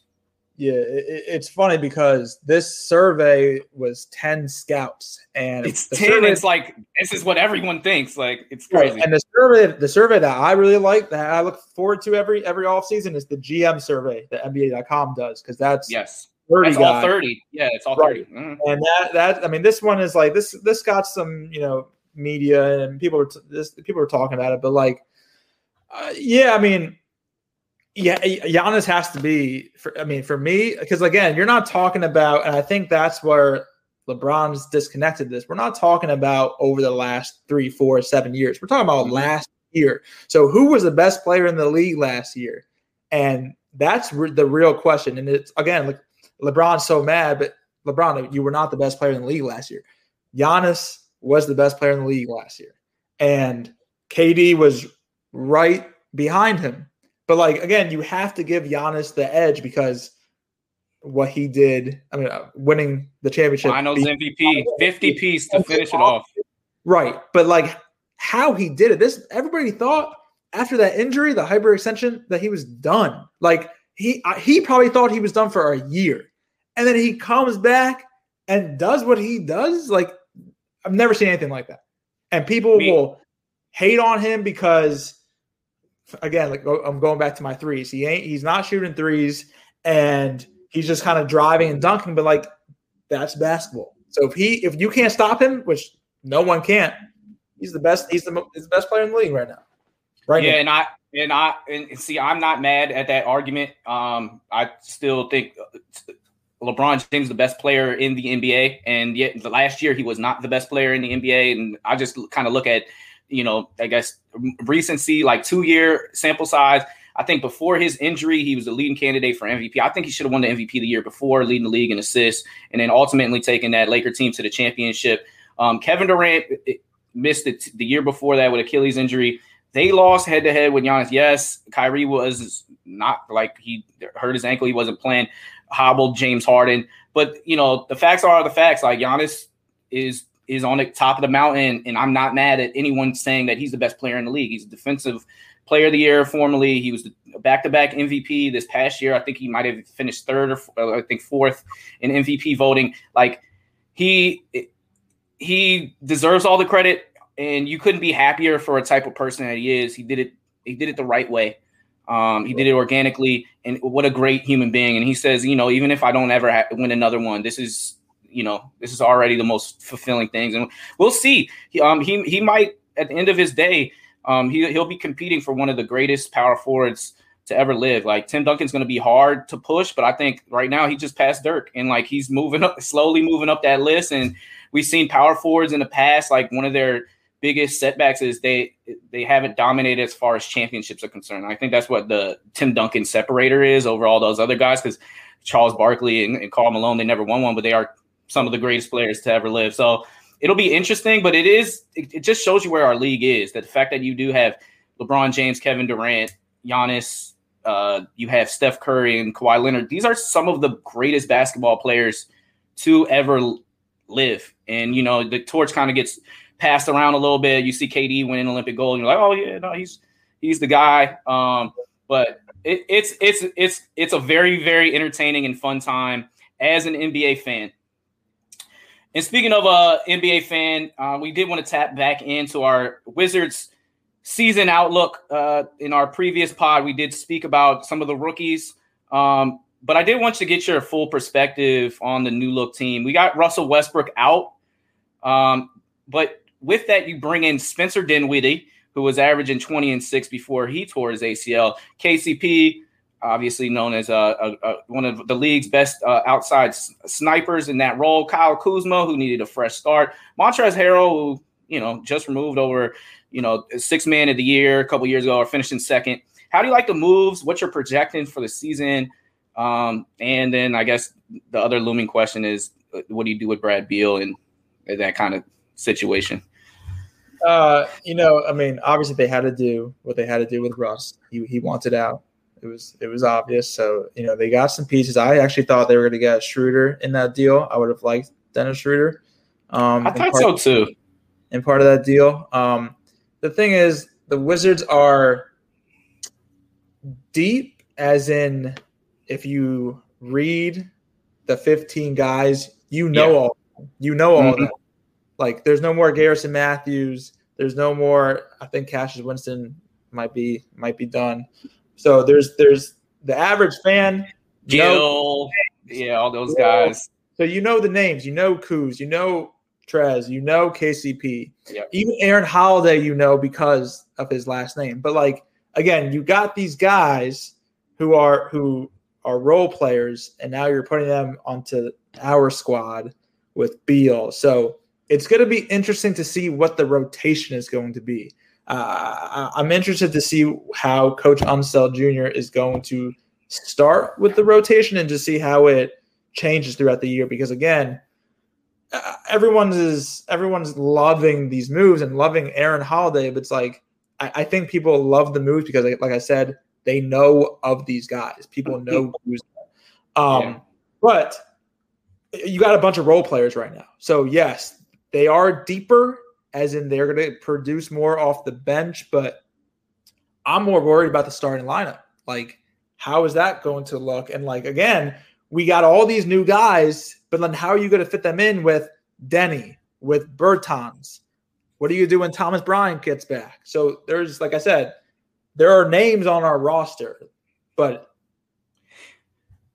Yeah, it, it- it's funny because this survey was 10 scouts and It's the 10. survey- It's like, this is what everyone thinks. Like, it's Right. crazy. And the survey, the survey that I really like, that I look forward to every every off season is the GM survey that NBA.com does because that's yes. 30 That's all 30. Yeah, it's all Right. 30. Mhm. And that that I mean, this one is like this this got some you know media and people were t- this people were talking about it, but like, uh, yeah, I mean, yeah, Giannis has to be. For, I mean, for me, because again, you're not talking about, and I think that's where LeBron's disconnected. This we're not talking about over the last three, four, seven years. We're talking about Mhm. last year. So, who was the best player in the league last year? And that's re- the real question. And it's again, like LeBron's so mad, but LeBron, you were not the best player in the league last year. Giannis was the best player in the league last year, and KD was right behind him. But like again, you have to give Giannis the edge because what he did. I mean, uh, winning the championship. Finals MVP, 50 piece to finish it off. Right. But like how he did it, this everybody thought after that injury, the hyperextension, that he was done. Like he I- he probably thought he was done for a year. And then he comes back and does what he does. Like I've never seen anything like that. And people Me- will hate on him because, again, like I'm going back to my threes. He ain't. He's not shooting threes, and he's just kind of driving and dunking. But like, that's basketball. So if he, if you can't stop him, which no one can, he's the best. He's the, he's the best player in the league right now. Right yeah, now. and I and I and see, I'm not mad at that argument. Um, I still think uh, LeBron James the best player in the NBA, and yet the last year he was not the best player in the NBA. And I just kind of look at, you know, I guess recency, like two year sample size. I think before his injury, he was the leading candidate for MVP. I think he should have won the MVP the year before, leading the league in assists, and then ultimately taking that Laker team to the championship. Um, Kevin Durant missed it the year before that with Achilles injury. They lost head to head with Giannis. Yes, Kyrie was not like he hurt his ankle. He wasn't playing. Hobbled James Harden. But you know, the facts are the facts. Like Giannis is is on the top of the mountain, and I'm not mad at anyone saying that he's the best player in the league. He's a defensive player of the year formerly. He was the back-to-back MVP this past year. I think he might have finished third or uh, I think fourth in MVP voting. Like he he deserves all the credit and you couldn't be happier for a type of person that he is. He did it. He did it the right way. Um, he did it organically, and what a great human being. And he says, you know, even if I don't ever ha- win another one, this is, you know, this is already the most fulfilling things. And we'll see. He, um, he he might at the end of his day, um, he he'll be competing for one of the greatest power forwards to ever live. Like Tim Duncan's going to be hard to push, but I think right now he just passed Dirk, and like he's moving up, slowly moving up that list. And we've seen power forwards in the past, like one of their biggest setbacks is they they haven't dominated as far as championships are concerned. I think that's what the Tim Duncan separator is over all those other guys because Charles Barkley and, and Carl Malone they never won one, but they are some of the greatest players to ever live. So it'll be interesting, but it is it, it just shows you where our league is. That the fact that you do have LeBron James, Kevin Durant, Giannis, uh, you have Steph Curry and Kawhi Leonard. These are some of the greatest basketball players to ever live. And you know the torch kind of gets passed around a little bit. You see KD winning Olympic gold, and you're like, oh yeah, no, he's he's the guy. Um, but it, it's it's it's it's a very very entertaining and fun time as an NBA fan. And speaking of a NBA fan, uh, we did want to tap back into our Wizards season outlook. Uh, in our previous pod, we did speak about some of the rookies. Um, but I did want to get your full perspective on the new look team. We got Russell Westbrook out. Um, but with that, you bring in Spencer Dinwiddie, who was averaging 20 and 6 before he tore his ACL. KCP, obviously known as uh, a, a, one of the league's best uh, outside s- snipers in that role. Kyle Kuzma, who needed a fresh start. Montrezl Harrell, who, you know, just removed over, you know, six man of the year a couple years ago or finishing second. How do you like the moves? What you're projecting for the season? Um, and then I guess the other looming question is, uh, what do you do with Brad Beal and that kind of situation? Uh, you know, I mean, obviously they had to do what they had to do with Russ. He he wanted out. It was it was obvious. So you know they got some pieces. I actually thought they were going to get Schroeder in that deal. I would have liked Dennis Schroeder. Um, I thought part- so too. in part of that deal. Um, the thing is, the Wizards are deep, as in if you read the 15 guys, you know Yeah. all you know all Mhm. of them. Like there's no more Garrison Matthews. There's no more. I think Cassius Winston might be might be done. So there's there's the average fan. know- Gil, yeah, all those guys. so you know the names. You know Kuz. You know Trez. You know KCP. Yep. Even Aaron Holiday, you know because of his last name. But like again, you got these guys who are who are role players, and now you're putting them onto our squad with Beal. So it's going to be interesting to see what the rotation is going to be. Uh, I'm interested to see how Coach Unseld Jr. is going to start with the rotation and to see how it changes throughout the year. Because again, uh, everyone's is everyone's loving these moves and loving Aaron Holiday, but it's like I, I think people love the moves because, like, like I said, they know of these guys. People know who's. Um, Yeah. but you got a bunch of role players right now. So yes, they are deeper, as in they're going to produce more off the bench. But I'm more worried about the starting lineup. Like, how is that going to look? And like again, we got all these new guys, but then how are you going to fit them in with Denny, with Bertans? What do you do when Thomas Bryant gets back? So there's, like I said, there are names on our roster, but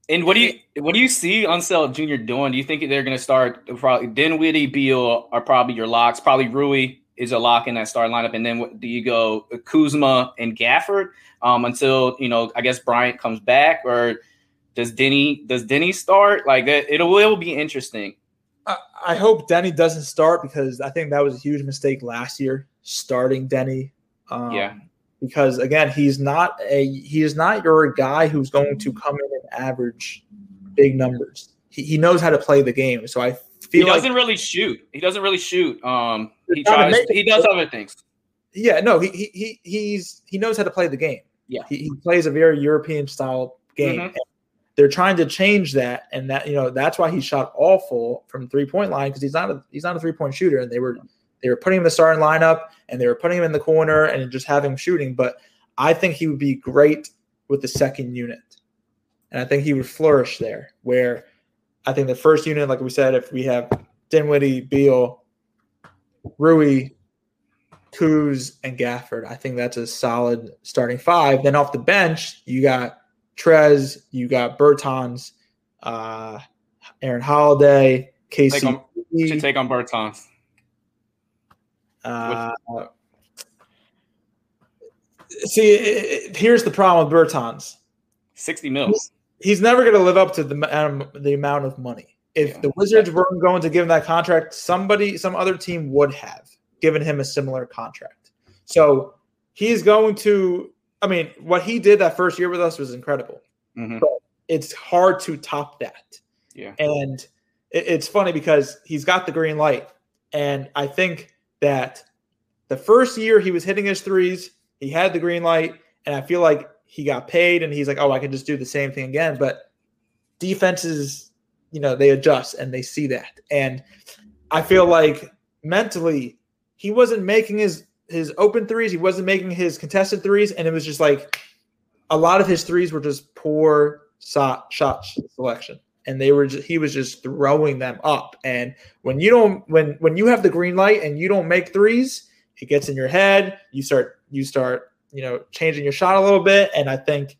And what do you what do you see Unseld Jr. doing? Do you think they're going to start probably Dinwiddie, Beal are probably your locks? Probably Rui is a lock in that start lineup, and then what, do you go Kuzma and Gafford um, until you know I guess Bryant comes back, or does Denny does Denny start? Like it, it will be interesting. I, I hope Denny doesn't start because I think that was a huge mistake last year starting Denny. Um, Yeah. Because again, he's not a he is not your guy who's going to come in and average big numbers. He, he knows how to play the game. So I He feel like doesn't really shoot. He doesn't really shoot. Um, he He's trying to tries. He does other things. yeah, no, he he, he he's he knows how to play the game. Yeah. He, he plays a very European style game. Mhm. And They're trying to change that, and that you know that's why he shot awful from three point line because he's not a he's not a three point shooter, and they were they were putting him in the starting lineup and they were putting him in the corner and just having him shooting. But I think he would be great with the second unit, and I think he would flourish there. Where I think the first unit, like we said, if we have Dinwiddie, Beal, Rui, Kuz, and Gafford, I think that's a solid starting five. Then off the bench, you got Trez, you got Bertans, uh, Aaron Holiday, Casey. Take on, should take on Bertans. Uh, see, i- i- here's the problem with Bertans. Sixty mils. He's never going to live up to the um, the amount of money. If Yeah. the Wizards weren't going to give him that contract, somebody, some other team would have given him a similar contract. So he's going to. I mean, what he did that first year with us was incredible. Mhm. It's hard to top that. Yeah. And it, it's funny because he's got the green light. And I think that the first year he was hitting his threes, he had the green light. And I feel like he got paid and he's like, oh, I can just do the same thing again. But defenses, you know, they adjust and they see that. And I feel like mentally, he wasn't making his his open threes, he wasn't making his contested threes, and it was just like a lot of his threes were just poor shot shot selection. And they were just, he was just throwing them up. And when you don't when when you have the green light and you don't make threes it gets in your head. You start you start you know changing your shot a little bit. And i think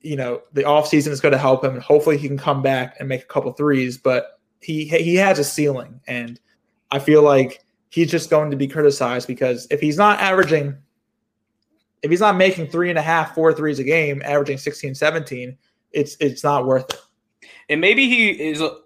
you know the offseason is going to help him. And hopefully he can come back and make a couple threes but he he has a ceiling. And i feel like he's just going to be criticized because if he's not averaging if he's not making three and a half, four threes a game, averaging 16, 17, it's it's not worth it. and maybe he is a,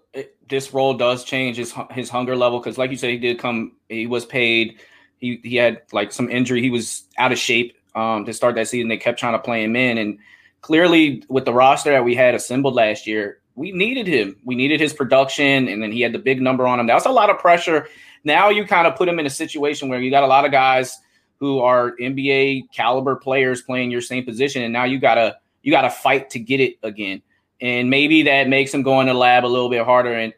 this role does change his his hunger level because like you said he did come he was paid he he had like some injury. He was out of shape um to start that season. They kept trying to play him in and clearly with the roster that we had assembled last year we needed him. We needed his production and then he had the big number on him. That was a lot of pressure. Now you kind of put him in a situation where you got a lot of guys who are NBA caliber players playing your same position and now you gotta you gotta fight to get it again. And maybe that makes him go in the lab a little bit harder. And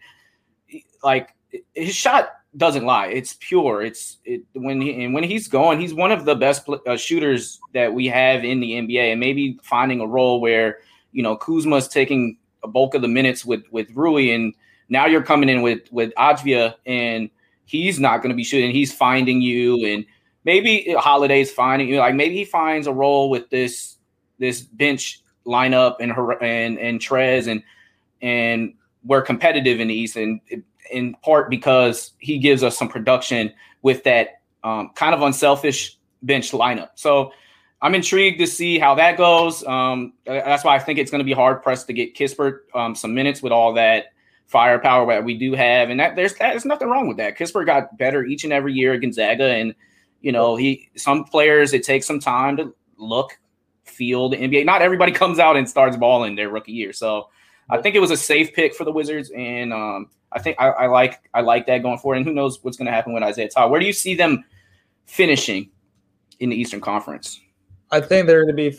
like his shot doesn't lie; it's pure. It's it, when he and when he's going, he's one of the best pl- uh, shooters that we have in the NBA. And maybe finding a role where you know Kuzma's taking a bulk of the minutes with with Rui, and now you're coming in with with Avdija, and he's not going to be shooting. He's finding you, and maybe Holiday's finding you. Like maybe he finds a role with this this bench lineup and her and and Trez and and we're competitive in the East and in part because he gives us some production with that um, kind of unselfish bench lineup. So I'm intrigued to see how that goes. Um, that's why I think it's going to be hard pressed to get Kispert um, some minutes with all that firepower that we do have, and that there's there's nothing wrong with that. Kispert got better each and every year at Gonzaga, and you know he some players it takes some time to look feel the NBA. Not everybody comes out and starts balling their rookie year. So I think it was a safe pick for the Wizards, and um, I think I, I, like I like that going forward. And who knows what's going to happen with Isaiah Todd? Where do you see them finishing in the Eastern Conference? I think they're going to be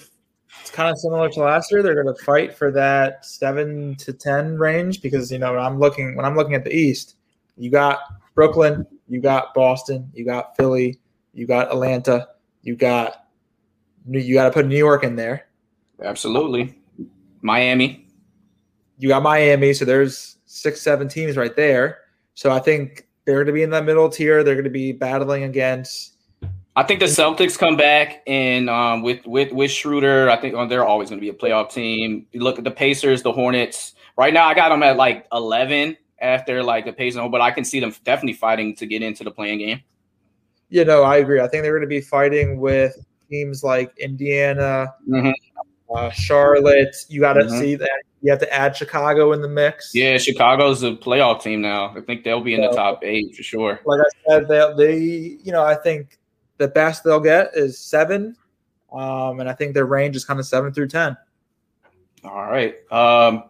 it's kind of similar to last year. They're going to fight for that seven to ten range because you know when I'm looking when I'm looking at the East, you got Brooklyn, you got Boston, you got Philly, you got Atlanta, you got you got to put New York in there. Absolutely, Miami. You got Miami, so there's six, seven teams right there. So I think they're going to be in that middle tier. They're going to be battling against. I think the Celtics come back and um, with with with Schroeder, I think oh, they're always going to be a playoff team. You look at the Pacers, the Hornets. Right now, I got them at like eleven after like the Pacers, but I can see them definitely fighting to get into the playing game. You know, I agree. I think they're going to be fighting with teams like Indiana, Mhm. Uh, Charlotte. You got to Mhm. see that. You have to add Chicago in the mix. Yeah, Chicago's a playoff team now. I think they'll be in the top eight for sure. Like I said, they, they you know, I think the best they'll get is seven, um, and I think their range is kind of seven through ten. All right. Um,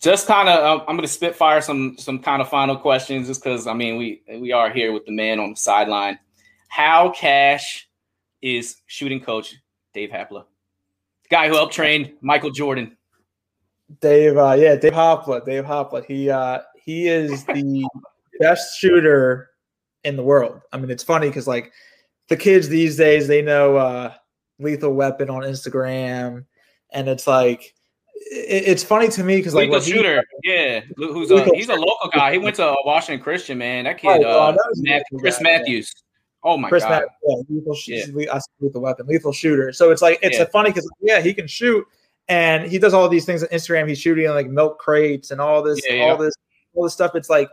just kind of, I'm going to spitfire some some kind of final questions, just because I mean we we are here with the man on the sideline. How cash is shooting coach Dave Hopla, guy who helped train Michael Jordan? Dave, uh, yeah, Dave Hopla. Dave Hopla. He uh, he is the best shooter in the world. I mean, it's funny because like the kids these days, they know uh, Lethal Weapon on Instagram, and it's like it, it's funny to me because like Lethal what he- shooter, yeah, who's a, he's a local guy. He went to Washington Christian, man. That kid, Oh, wow, uh, that Matt- Chris guy. Matthews. Oh my Chris god, Matt, yeah, lethal, Yeah. lethal weapon, lethal shooter. So it's like it's Yeah. a funny because yeah, he can shoot, and he does all these things on Instagram. He's shooting like milk crates and all this, Yeah, yeah. all this, all this stuff. It's like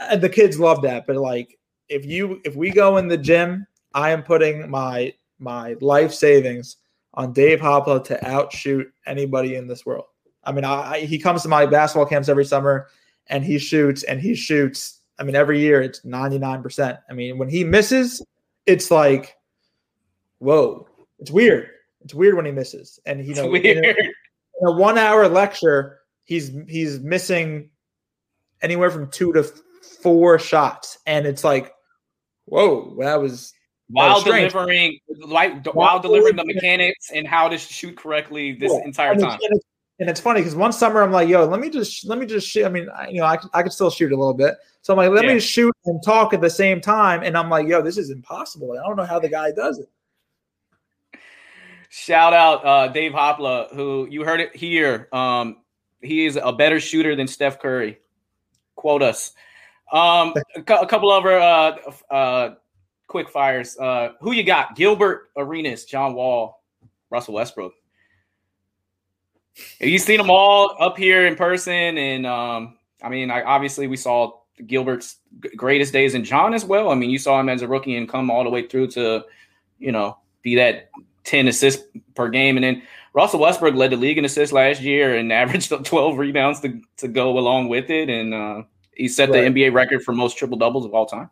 uh, the kids love that, but like if you if we go in the gym, I am putting my my life savings on Dave Hopla to outshoot anybody in this world. I mean, I, I he comes to my basketball camps every summer, and he shoots and he shoots. I mean, every year it's ninety nine percent. I mean, when he misses, it's like, whoa, it's weird. It's weird when he misses, and you know, in a, in a one hour lecture, he's he's missing anywhere from two to four shots, and it's like, whoa, that was while delivering like while While delivering the mechanics and how to shoot correctly this Yeah. entire and time. It's, and, it's, funny because one summer I'm like, yo, let me just let me just shoot. I mean, I, you know, I, I could still shoot a little bit. So I'm like, let Yeah. me shoot and talk at the same time. And I'm like, yo, this is impossible. I don't know how the guy does it. Shout out uh, Dave Hopla, who you heard it here. Um, he is a better shooter than Steph Curry. Quote us. Um, a, cou- a couple other uh, uh, quick fires. Uh, who you got? Gilbert Arenas, John Wall, Russell Westbrook. Have you seen them all up here in person? And um, I mean, I, obviously we saw Gilbert's greatest days and John as well. I mean, you saw him as a rookie and come all the way through to, you know, be that 10 assists per game. And then Russell Westbrook led the league in assists last year and averaged 12 rebounds to, to go along with it. And uh, he set Right. the NBA record for most triple doubles of all time.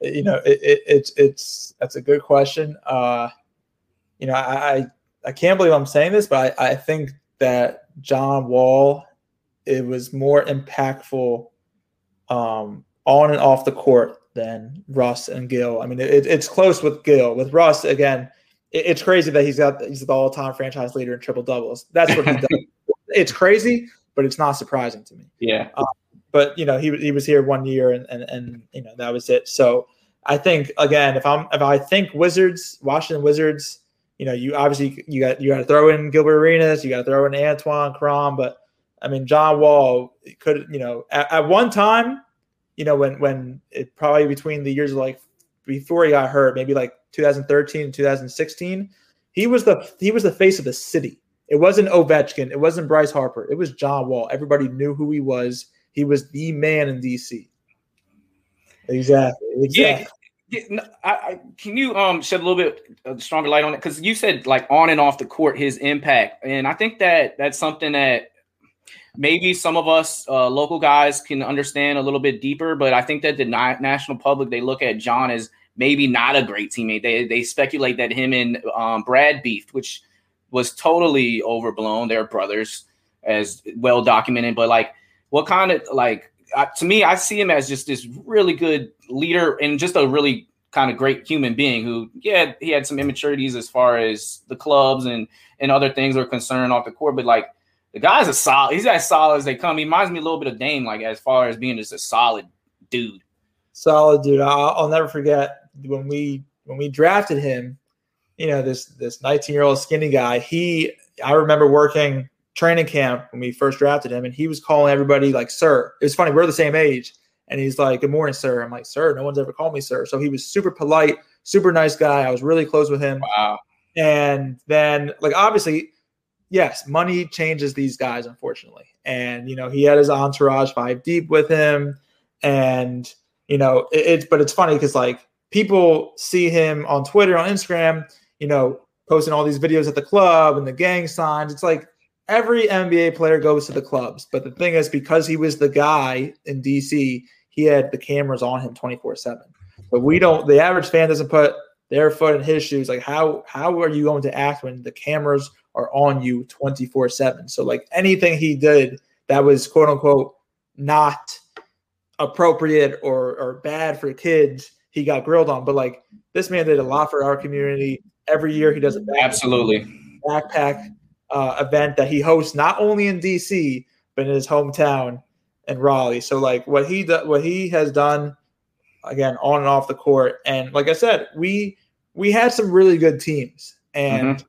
You know, it, it, it's it's that's a good question. Uh, you know, I, I I can't believe I'm saying this, but I, I think that John Wall it was more impactful um, on and off the court than Russ and Gill. I mean, it, it's close with Gill. With Russ, again, it, it's crazy that he's got he's the all time franchise leader in triple doubles. That's what he does. it's crazy, but it's not surprising to me Yeah. but you know he he was here one year and and and you know that was it. So I think again, if I'm if I think Wizards, Washington Wizards, you know, you obviously you got you got to throw in Gilbert Arenas, you got to throw in Antoine Crom, but I mean John Wall could you know at, at one time, you know when when it probably between the years of like before he got hurt, maybe like 2013 and 2016, he was the he was the face of the city. It wasn't Ovechkin, it wasn't Bryce Harper, it was John Wall. Everybody knew who he was. He was the man in DC. Exactly. Exactly. Yeah, no, I, I, can you um shed a little bit stronger light on it? Because you said like on and off the court, his impact, and I think that that's something that maybe some of us uh, local guys can understand a little bit deeper. But I think that the na- national public they look at John as maybe not a great teammate. They they speculate that him and um, Brad beefed, which was totally overblown. They're brothers, as well documented. But like, what kind of like uh, to me, I see him as just this really good leader and just a really kind of great human being who, yeah, he had some immaturities as far as the clubs and and other things are concerned off the court, but like the guy's a solid. He's as solid as they come. He reminds me a little bit of Dame, like as far as being just a solid dude. Solid dude. I'll, I'll never forget when we when we drafted him. You know this this 19 year old skinny guy. He I remember working training camp when we first drafted him, and he was calling everybody like "sir." It was funny. We're the same age, And he's like, Good morning, sir. I'm like, Sir, no one's ever called me sir. So he was super polite, super nice guy. I was really close with him. Wow. And then, like, obviously, yes, money changes these guys, unfortunately. And, you know, he had his entourage five deep with him. And, you know, it, it's, but it's funny because, like, people see him on Twitter, on Instagram, you know, posting all these videos at the club and the gang signs. It's like every NBA player goes to the clubs. But the thing is, because he was the guy in DC, he had the cameras on him 24 7. But we don't, the average fan doesn't put their foot in his shoes. Like, how how are you going to act when the cameras are on you 24 7? So, like, anything he did that was quote unquote not appropriate or, or bad for kids, he got grilled on. But, like, this man did a lot for our community. Every year he does a backpack, Absolutely. backpack uh, event that he hosts not only in DC, but in his hometown in Raleigh. So, like, what he do, what he has done again on and off the court. And like I said, we we had some really good teams, and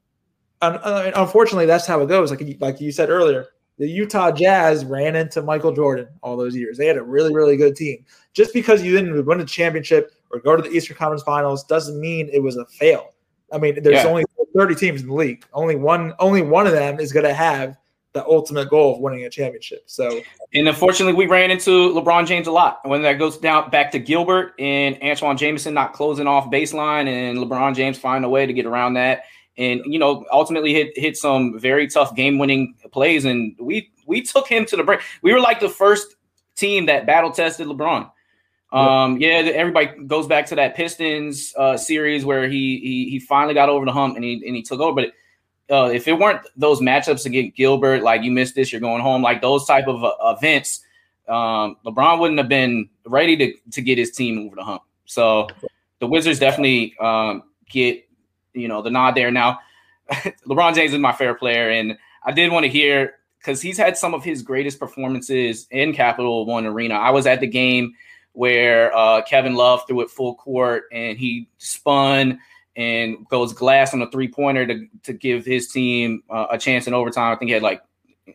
un- un- unfortunately, that's how it goes. Like like you said earlier, the Utah Jazz ran into Michael Jordan all those years. They had a really really good team. Just because you didn't win a championship or go to the Eastern Conference Finals doesn't mean it was a fail. I mean, there's Yeah. only 30 teams in the league. Only one only one of them is going to have the ultimate goal of winning a championship. So And unfortunately, we ran into LeBron James a lot. When that goes down back to Gilbert and Antoine Jamison not closing off baseline, and LeBron James find a way to get around that, and you know ultimately hit hit some very tough game winning plays, and we we took him to the break. We were like the first team that battle tested LeBron. Um, yeah, everybody goes back to that Pistons uh, series where he, he he finally got over the hump and he and he took over, but. Uh, if it weren't those matchups against Gilbert, like you missed this, you're going home, like those type of uh, events, um, LeBron wouldn't have been ready to to get his team over the hump. So the Wizards definitely um, get you know the nod there. Now, LeBron James is my favorite player, and I did want to hear because he's had some of his greatest performances in Capital One Arena. I was at the game where uh, Kevin Love threw it full court and he spun and goes glass on a three pointer to, to give his team uh, a chance in overtime. I think he had like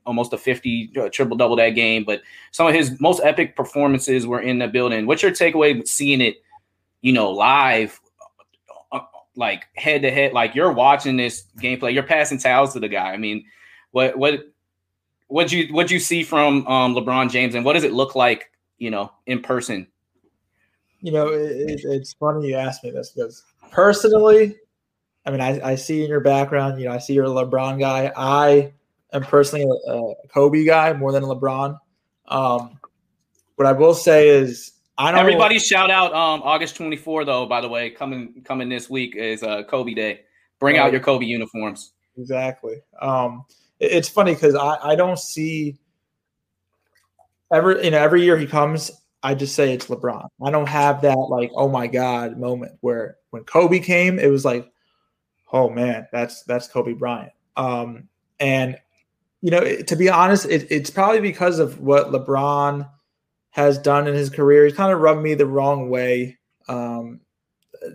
almost a 50 uh, triple double that game, but some of his most epic performances were in the building. What's your takeaway seeing it, you know, live, uh, like head to head? Like you're watching this gameplay, you're passing towels to the guy. I mean, what, what, what you what you see from um, LeBron James, and what does it look like, you know, in person? you know, it, it, it's funny you asked me this because personally, I mean, I, I see in your background, you know, I see you're a LeBron guy. I am personally a, a Kobe guy more than a LeBron. Um, what I will say is, I don't. Everybody shout out um, August 24 though. By the way, coming coming this week is uh, Kobe Day. Bring out your Kobe uniforms. exactly. Um, it- it's funny because I, I don't see every you know every year he comes, I just say it's LeBron. I don't have that like oh my god moment where when Kobe came, it was like oh man, that's that's Kobe Bryant. Um, and you know, to be honest, it, it's probably because of what LeBron has done in his career. He's kind of rubbed me the wrong way um,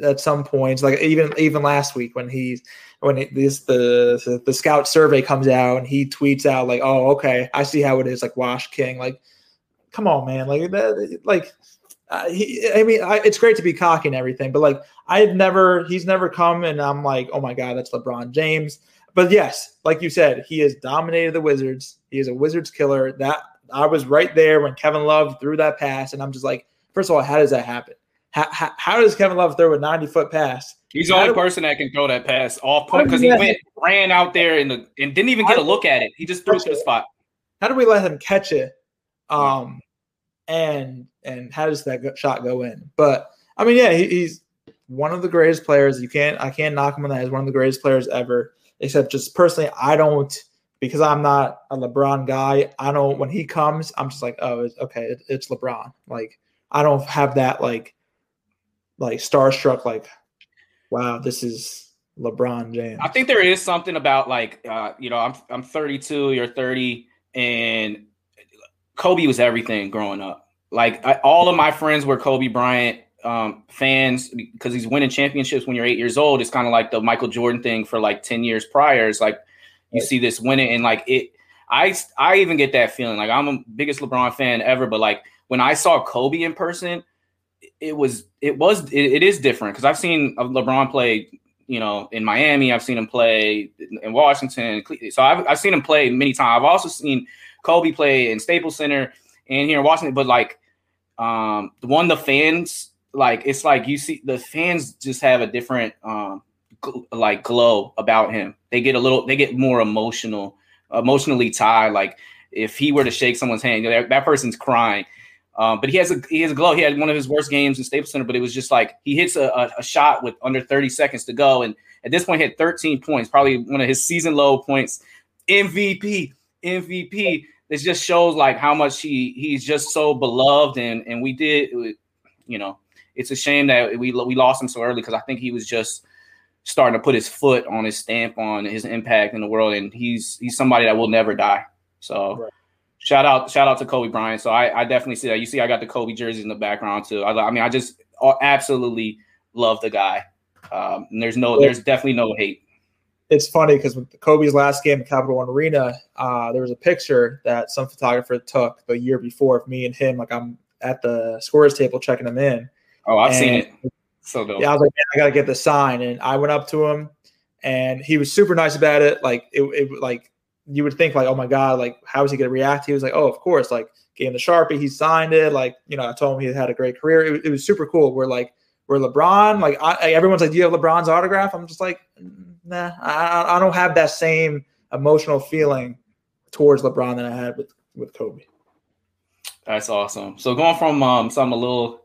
at some points. Like even even last week when he's when it, this the the scout survey comes out and he tweets out like, "Oh, okay, I see how it is." Like Wash King, like, come on, man, like that, like. Uh, he, I mean, I, it's great to be cocky and everything, but like, I've never, he's never come and I'm like, oh my God, that's LeBron James. But yes, like you said, he has dominated the Wizards. He is a Wizards killer. That I was right there when Kevin Love threw that pass, and I'm just like, first of all, how does that happen? How, how, how does Kevin Love throw a 90 foot pass? He's the only person that can throw that pass off point because he went ran out there in the and didn't even get a look at it. He just threw it to the spot. How do we let him catch it? Um, and and how does that shot go in? But I mean, yeah, he, he's one of the greatest players. You can't I can't knock him on that. He's one of the greatest players ever. Except just personally, I don't because I'm not a LeBron guy. I don't when he comes, I'm just like, oh, it's, okay, it, it's LeBron. Like I don't have that like like starstruck like, wow, this is LeBron James. I think there is something about like uh, you know I'm I'm 32, you're 30, and Kobe was everything growing up. Like I, all of my friends were Kobe Bryant um, fans because he's winning championships when you're eight years old. It's kind of like the Michael Jordan thing for like 10 years prior. It's like you see this winning and like it. I I even get that feeling like I'm the biggest LeBron fan ever, but like when I saw Kobe in person, it was it was it, it is different because I've seen LeBron play, you know, in Miami. I've seen him play in Washington. So I've I've seen him play many times. I've also seen Kobe play in Staples Center and here in Washington. But like, um, the one the fans like it's like you see the fans just have a different um gl- like glow about him. They get a little they get more emotional, emotionally tied. Like if he were to shake someone's hand, that, that person's crying. Um, but he has a he has a glow. He had one of his worst games in Staples Center, but it was just like he hits a, a, a shot with under 30 seconds to go, and at this point, he had 13 points, probably one of his season low points. MVP, MVP. This just shows like how much he he's just so beloved, and and we did, you know, it's a shame that we we lost him so early because I think he was just starting to put his foot on his stamp on his impact in the world, and he's he's somebody that will never die. So. Right shout out shout out to Kobe Bryant. So I, I definitely see that. You see, I got the Kobe jerseys in the background too. I, I mean, I just absolutely love the guy. Um, there's no, there's definitely no hate. It's funny because with Kobe's last game at Capital One Arena, uh, there was a picture that some photographer took the year before of me and him. Like I'm at the scores table checking him in. Oh, I've and, seen it. So dope. Yeah, I was like, I gotta get the sign, and I went up to him, and he was super nice about it. Like it, it like you would think like, oh my god, like how is he going to react? He was like, oh, of course, like gave him the sharpie, he signed it. Like you know, I told him he had a great career. It, it was super cool. We're like, we're LeBron. Like I, everyone's like, do you have LeBron's autograph? I'm just like, nah, I, I don't have that same emotional feeling towards LeBron that I had with with Kobe. That's awesome. So going from um, something a little,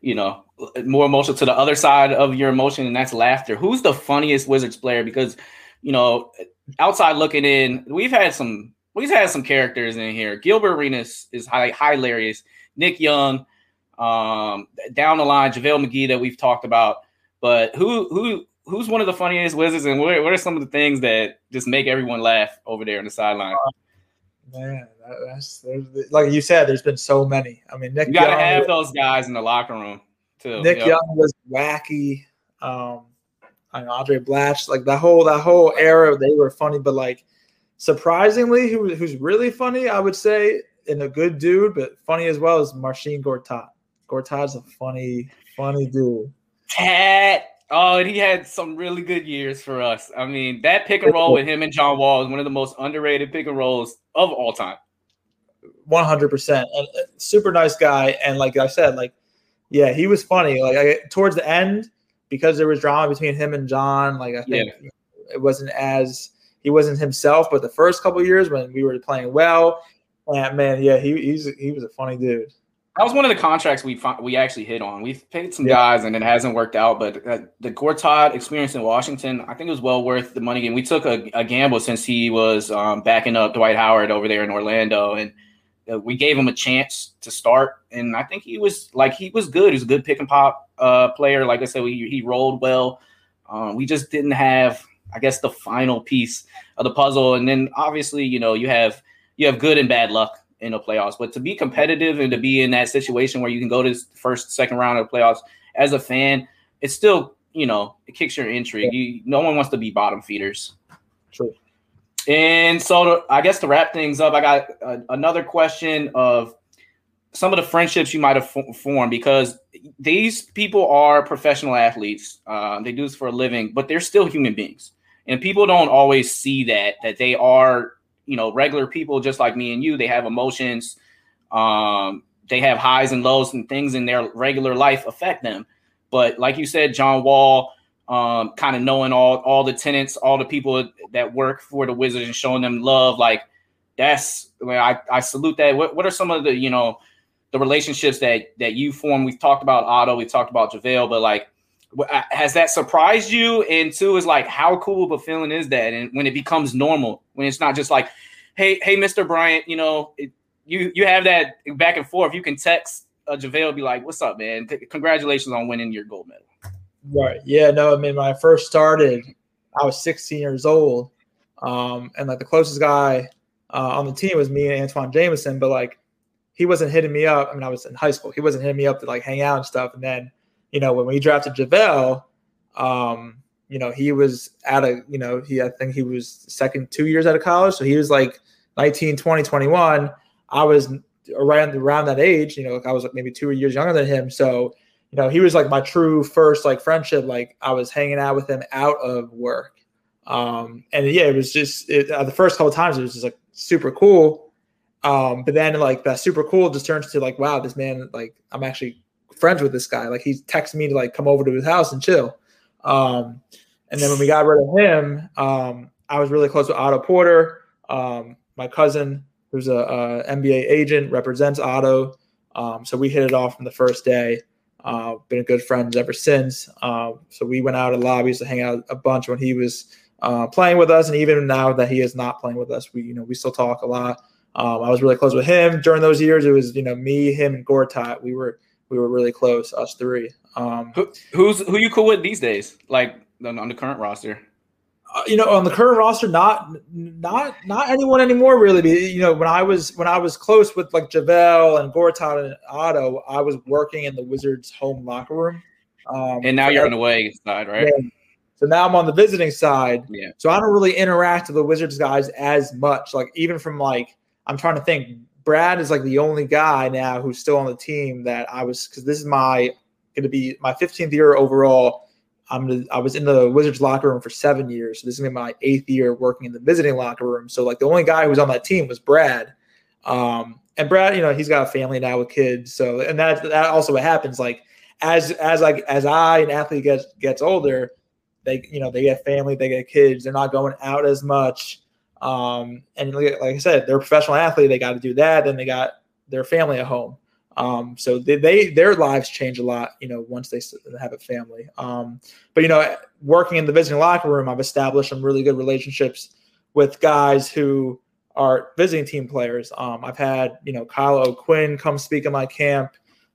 you know, more emotional to the other side of your emotion, and that's laughter. Who's the funniest Wizards player? Because you know, outside looking in, we've had some we've had some characters in here. Gilbert Arenas is high, hilarious. Nick Young, um, down the line, JaVale McGee that we've talked about. But who who who's one of the funniest Wizards, and what, what are some of the things that just make everyone laugh over there on the sideline? Man, that's like you said. There's been so many. I mean, Nick. You got to have those guys in the locker room too. Nick yep. Young was wacky. Um, I know Andray Blatche, like that whole that whole era, they were funny, but like surprisingly, who, who's really funny, I would say, and a good dude, but funny as well, is Marcin Gortat. Gortat's a funny, funny dude. Tat. Oh, and he had some really good years for us. I mean, that pick and roll with him and John Wall is one of the most underrated pick and rolls of all time. One hundred percent, and uh, super nice guy. And like I said, like yeah, he was funny. Like I, towards the end, because there was drama between him and John. Like I think yeah. it wasn't as he wasn't himself. But the first couple years when we were playing well, and man, yeah, he he's he was a funny dude. That was one of the contracts we we actually hit on. We've paid some yeah. guys and it hasn't worked out, but uh, the Gortat experience in Washington, I think it was well worth the money. And we took a, a gamble since he was um, backing up Dwight Howard over there in Orlando, and uh, we gave him a chance to start. And I think he was like he was good. He was a good pick and pop uh, player. Like I said, he, he rolled well. Um, we just didn't have, I guess, the final piece of the puzzle. And then obviously, you know, you have you have good and bad luck in the playoffs. But to be competitive and to be in that situation where you can go to the first, second round of the playoffs as a fan, it's still, you know, it kicks your intrigue. You, no one wants to be bottom feeders. True. And so, to, I guess to wrap things up, I got a, another question of some of the friendships you might have formed because these people are professional athletes. Uh, they do this for a living, but they're still human beings, and people don't always see that that they are, you know, regular people just like me and you. They have emotions. Um, they have highs and lows, and things in their regular life affect them. But like you said, John Wall, um, kind of knowing all all the tenants, all the people that work for the Wizards, and showing them love, like that's I, I salute that. What, what are some of the you know the relationships that that you form. We've talked about Otto, we've talked about JaVale, but like has that surprised you? And two is like, how cool of a feeling is that? And when it becomes normal, when it's not just like, hey, hey, Mr. Bryant, you know, it, you you have that back and forth. You can text uh, JaVale, be like, what's up, man? Congratulations on winning your gold medal. Right. Yeah. No. I mean, when I first started, I was 16 years old, um, and like the closest guy uh, on the team was me and Antoine Jamison. But like he wasn't hitting me up. I mean, I was in high school. He wasn't hitting me up to like hang out and stuff. And then, you know, when we drafted JaVale, um, you know, he was at a, you know, he, I think he was second two years out of college. So he was like 19, 20, 21. I was around around that age. You know, I was like maybe two years younger than him, so you know he was like my true first like friendship. Like I was hanging out with him out of work, um, and yeah, it was just it, uh, the first couple times it was just like super cool. Um, but then like that super cool just turns to like wow, this man like I'm actually friends with this guy. Like he texted me to like come over to his house and chill. Um, and then when we got rid of him, um, I was really close with Otto Porter, um, my cousin, who's a, a, NBA agent, represents Otto. Um, so we hit it off from the first day. Uh, been good friends ever since. Uh, so we went out to lobbies to hang out a bunch when he was uh, playing with us, and even now that he is not playing with us, we you know we still talk a lot. Um, I was really close with him during those years. It was you know me, him, and Gortat. We were we were really close, us three. Um, who, who's who you cool with these days? Like on the current roster? Uh, you know, on the current roster, not not not anyone anymore. Really, you know, when I was when I was close with like JaVale and Gortat and Otto, I was working in the Wizards' home locker room. Um, and now you're on the away side, right? Yeah. So now I'm on the visiting side. Yeah. So I don't really interact with the Wizards guys as much. Like even from like I'm trying to think. Brad is like the only guy now who's still on the team that I was because this is my going to be my 15th year overall. I'm I was in the Wizards locker room for seven years. So this is gonna be my eighth year working in the visiting locker room. So like the only guy who was on that team was Brad. Um, and Brad, you know, he's got a family now with kids. So and that that also what happens. Like as as like as I an athlete gets gets older, they you know they get family, they get kids. They're not going out as much. Um, and like, I said, they're a professional athlete. They got to do that. Then they got their family at home. Um, so they, they, their lives change a lot, you know, once they have a family. Um, but you know, working in the visiting locker room, I've established some really good relationships with guys who are visiting team players. Um, I've had you know Kyle O'Quinn come speak at my camp.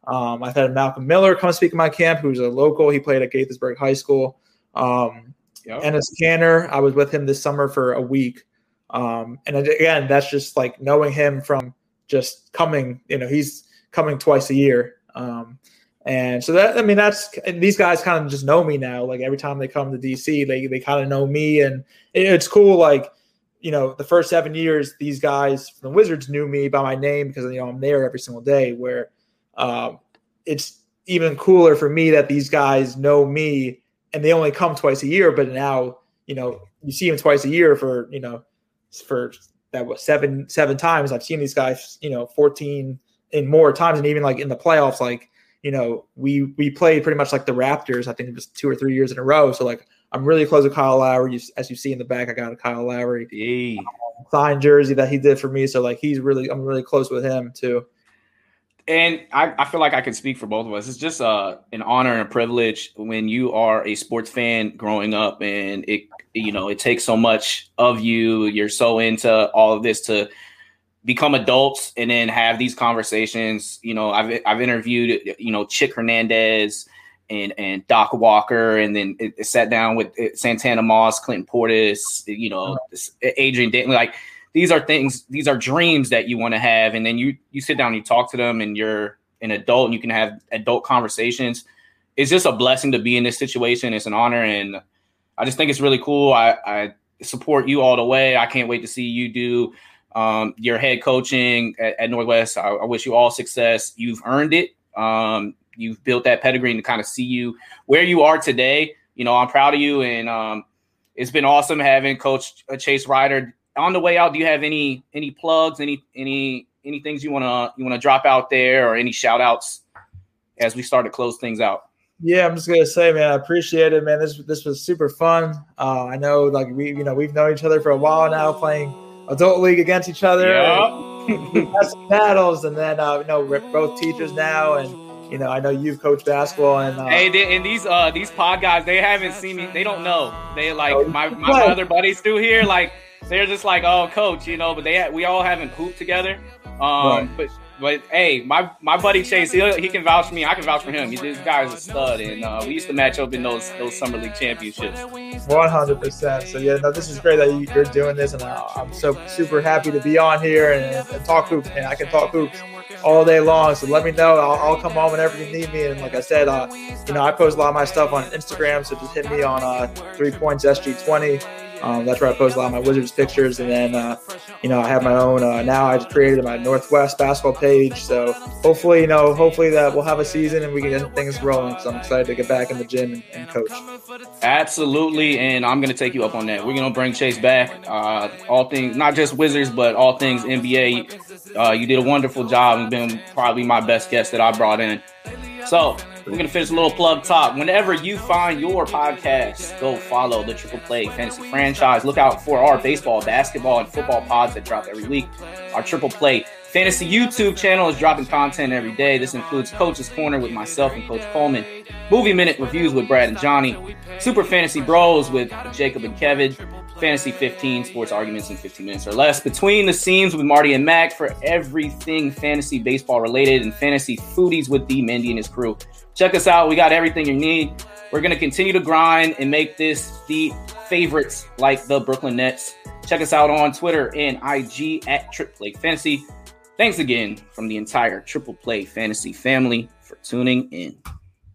Um, I've had Malcolm Miller come speak at my camp, who's a local. He played at Gaithersburg High School. Um, yep. Kanter, I was with him this summer for a week. Um, and again, that's just like knowing him from just coming. You know, he's coming twice a year. Um, and so that I mean that's these guys kind of just know me now. Like every time they come to DC, they they kind of know me, and it's cool. Like you know, the first seven years, these guys from the Wizards knew me by my name because you know I'm there every single day. Where um, it's even cooler for me that these guys know me and they only come twice a year, but now you know you see them twice a year for you know for that was seven seven times. I've seen these guys you know 14 in more times, and even like in the playoffs, like you know, we we played pretty much like the Raptors. I think it was two or three years in a row. So like, I'm really close with Kyle Lowry. You, as you see in the back, I got a Kyle Lowry hey. signed jersey that he did for me. So like, he's really I'm really close with him too. And I, I feel like I can speak for both of us. It's just uh, an honor and a privilege when you are a sports fan growing up, and it you know it takes so much of you. You're so into all of this to become adults and then have these conversations. You know, I've I've interviewed you know Chick Hernandez and and Doc Walker, and then it, it sat down with uh, Santana Moss, Clinton Portis, you know, Adrian Dantley. Like these are things, these are dreams that you want to have, and then you you sit down and you talk to them, and you're an adult, and you can have adult conversations. It's just a blessing to be in this situation. It's an honor, and I just think it's really cool. I, I support you all the way. I can't wait to see you do um, your head coaching at, at Northwest. I, I, wish you all success. You've earned it. Um, you've built that pedigree and to kind of see you where you are today. You know, I'm proud of you, and um, it's been awesome having Coach uh, Chase Ryder on the way out. Do you have any any plugs, any any any things you wanna you wanna drop out there, or any shout outs as we start to close things out? Yeah, I'm just gonna say, man, I appreciate it, man. This this was super fun. Uh, I know, like we, you know, we've known each other for a while now, playing adult league against each other. Yep. battles, and then uh, you know we're both teachers now, and you know I know you've coached basketball, and uh, hey, they, and these uh these pod guys, they haven't seen me. They don't know. They like oh, my my other buddies through here, like they're just like, oh, coach, you know. But they we all haven't hooped together. Um, right. but but hey, my my buddy Chase, he he can vouch for me. I can vouch for him. This guy is a stud, and uh, we used to match up in those those summer league championships. One hundred percent. So yeah, no, this is great that you, are doing this, and uh, I'm so super happy to be on here and, and, talk hoops. And I can talk hoops all day long. So let me know. I'll, I'll come on whenever you need me. And like I said, uh, you know, I post a lot of my stuff on Instagram, so just hit me on uh, three points SG twenty. Um, that's where I post a lot of my Wizards pictures, and then uh, you know I have my own. Uh, now I just created my Northwest basketball page, so hopefully you know hopefully that we'll have a season and we can get things rolling. So I'm excited to get back in the gym and, and coach. Absolutely, and I'm gonna take you up on that. We're gonna bring Chase back. Uh, all things, not just Wizards, but all things NBA. Uh, you did a wonderful job and been probably my best guest that I brought in. So we're gonna finish a little plug top. Whenever you find your podcast, go follow the Triple Play Fantasy Franchise. Look out for our baseball, basketball, and football pods that drop every week. Our Triple Play Fantasy YouTube channel is dropping content every day. This includes Coach's Corner with myself and Coach Coleman, Movie Minute reviews with Brad and Johnny, Super Fantasy Bros with Jacob and Kevin, Fantasy 15 sports arguments in 15 minutes or less. Between the scenes with Marty and Mac for everything fantasy baseball related and fantasy foodies with D Mendy and his crew. Check us out. We got everything you need. We're going to continue to grind and make this the favorites like the Brooklyn Nets. Check us out on Twitter and IG at Triple Play Fantasy. Thanks again from the entire Triple Play Fantasy family for tuning in.